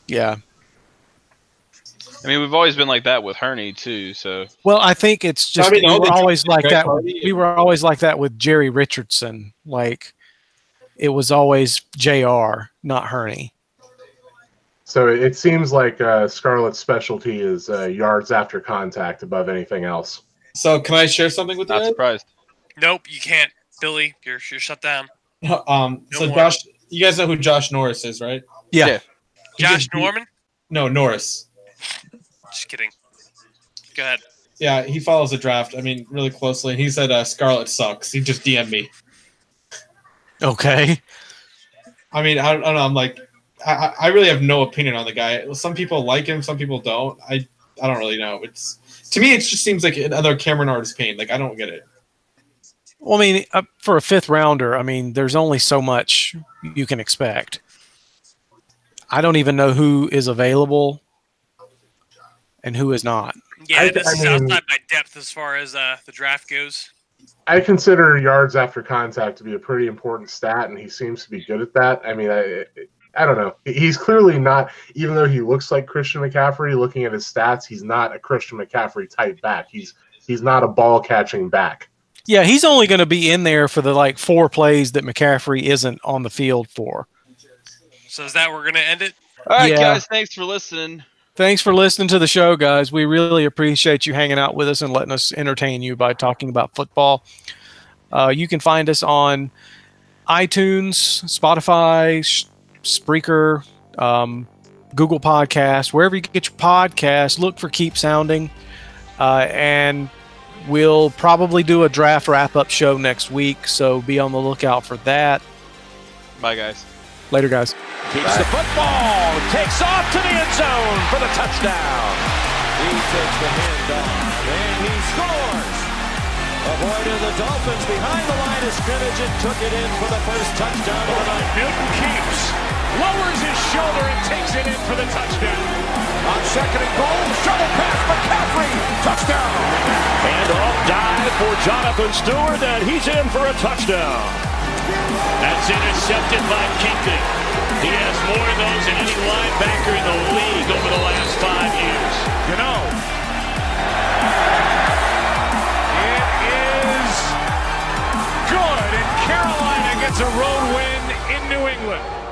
S2: Yeah.
S1: I mean, we've always been like that with Hurney too. So
S2: Well, I think it's just
S4: I mean,
S2: we were always like that.
S4: Hardy
S2: We were always like that with Jerry Richardson. Like it was always Jr. Not Hurney.
S5: So it it seems like uh, Scarlett's specialty is uh, yards after contact above anything else.
S4: So, can I share something with you?
S1: not
S4: guys?
S1: surprised.
S3: Nope, you can't, Billy. You're you're shut down.
S4: Um,
S3: No
S4: so
S3: more.
S4: Josh, you guys know who Josh Norris is, right?
S2: Yeah.
S1: Yeah.
S3: Josh
S4: just
S3: Norman.
S4: No, Norris.
S3: Just kidding. Go ahead.
S4: Yeah, he follows the draft. I mean, really closely. He said uh, Scarlett sucks. He just DM'd me.
S2: Okay.
S4: I mean, I, I don't know. I'm like, I, I- I really have no opinion on the guy. Some people like him, some people don't. I, I don't really know. It's to me, it just seems like another Cameron Artis Payne. Like I don't get it.
S2: Well, I mean, uh, for a fifth rounder, I mean, there's only so much you can expect. I don't even know who is available and who is not.
S3: Yeah,
S5: I-
S3: this
S5: I
S3: is
S5: mean-
S3: outside my depth as far as uh, the draft goes.
S5: I consider yards after contact to be a pretty important stat, and he seems to be good at that. I mean, I, I don't know. He's clearly not, even though he looks like Christian McCaffrey. Looking at his stats, he's not a Christian McCaffrey type back. He's he's not a ball catching back.
S2: Yeah, he's only going to be in there for the like four plays that McCaffrey isn't on the field for.
S3: So is that where we're gonna end it?
S1: All right,
S2: Yeah.
S1: guys. Thanks for listening.
S2: Thanks for listening to the show, guys. We really appreciate you hanging out with us and letting us entertain you by talking about football. Uh, you can find us on iTunes, Spotify, Spreaker, um, Google Podcast, wherever you get your podcasts. Look for Keep Sounding, uh, and we'll probably do a draft wrap up show next week. So be on the lookout for that.
S1: Bye, guys.
S2: Later, guys.
S6: Keeps the football. Takes off to the end zone for the touchdown. He takes the handoff and he scores. Avoided the Dolphins behind the line of scrimmage and took it in for the first touchdown of the night. Newton keeps, lowers his shoulder and takes it in for the touchdown. On second and goal, shovel pass McCaffrey, touchdown. And off dive for Jonathan Stewart, and he's in for a touchdown. That's intercepted by Kuechly. He has more of those than any linebacker in the league over the last five years. You know, it is good, and Carolina gets a road win in New England.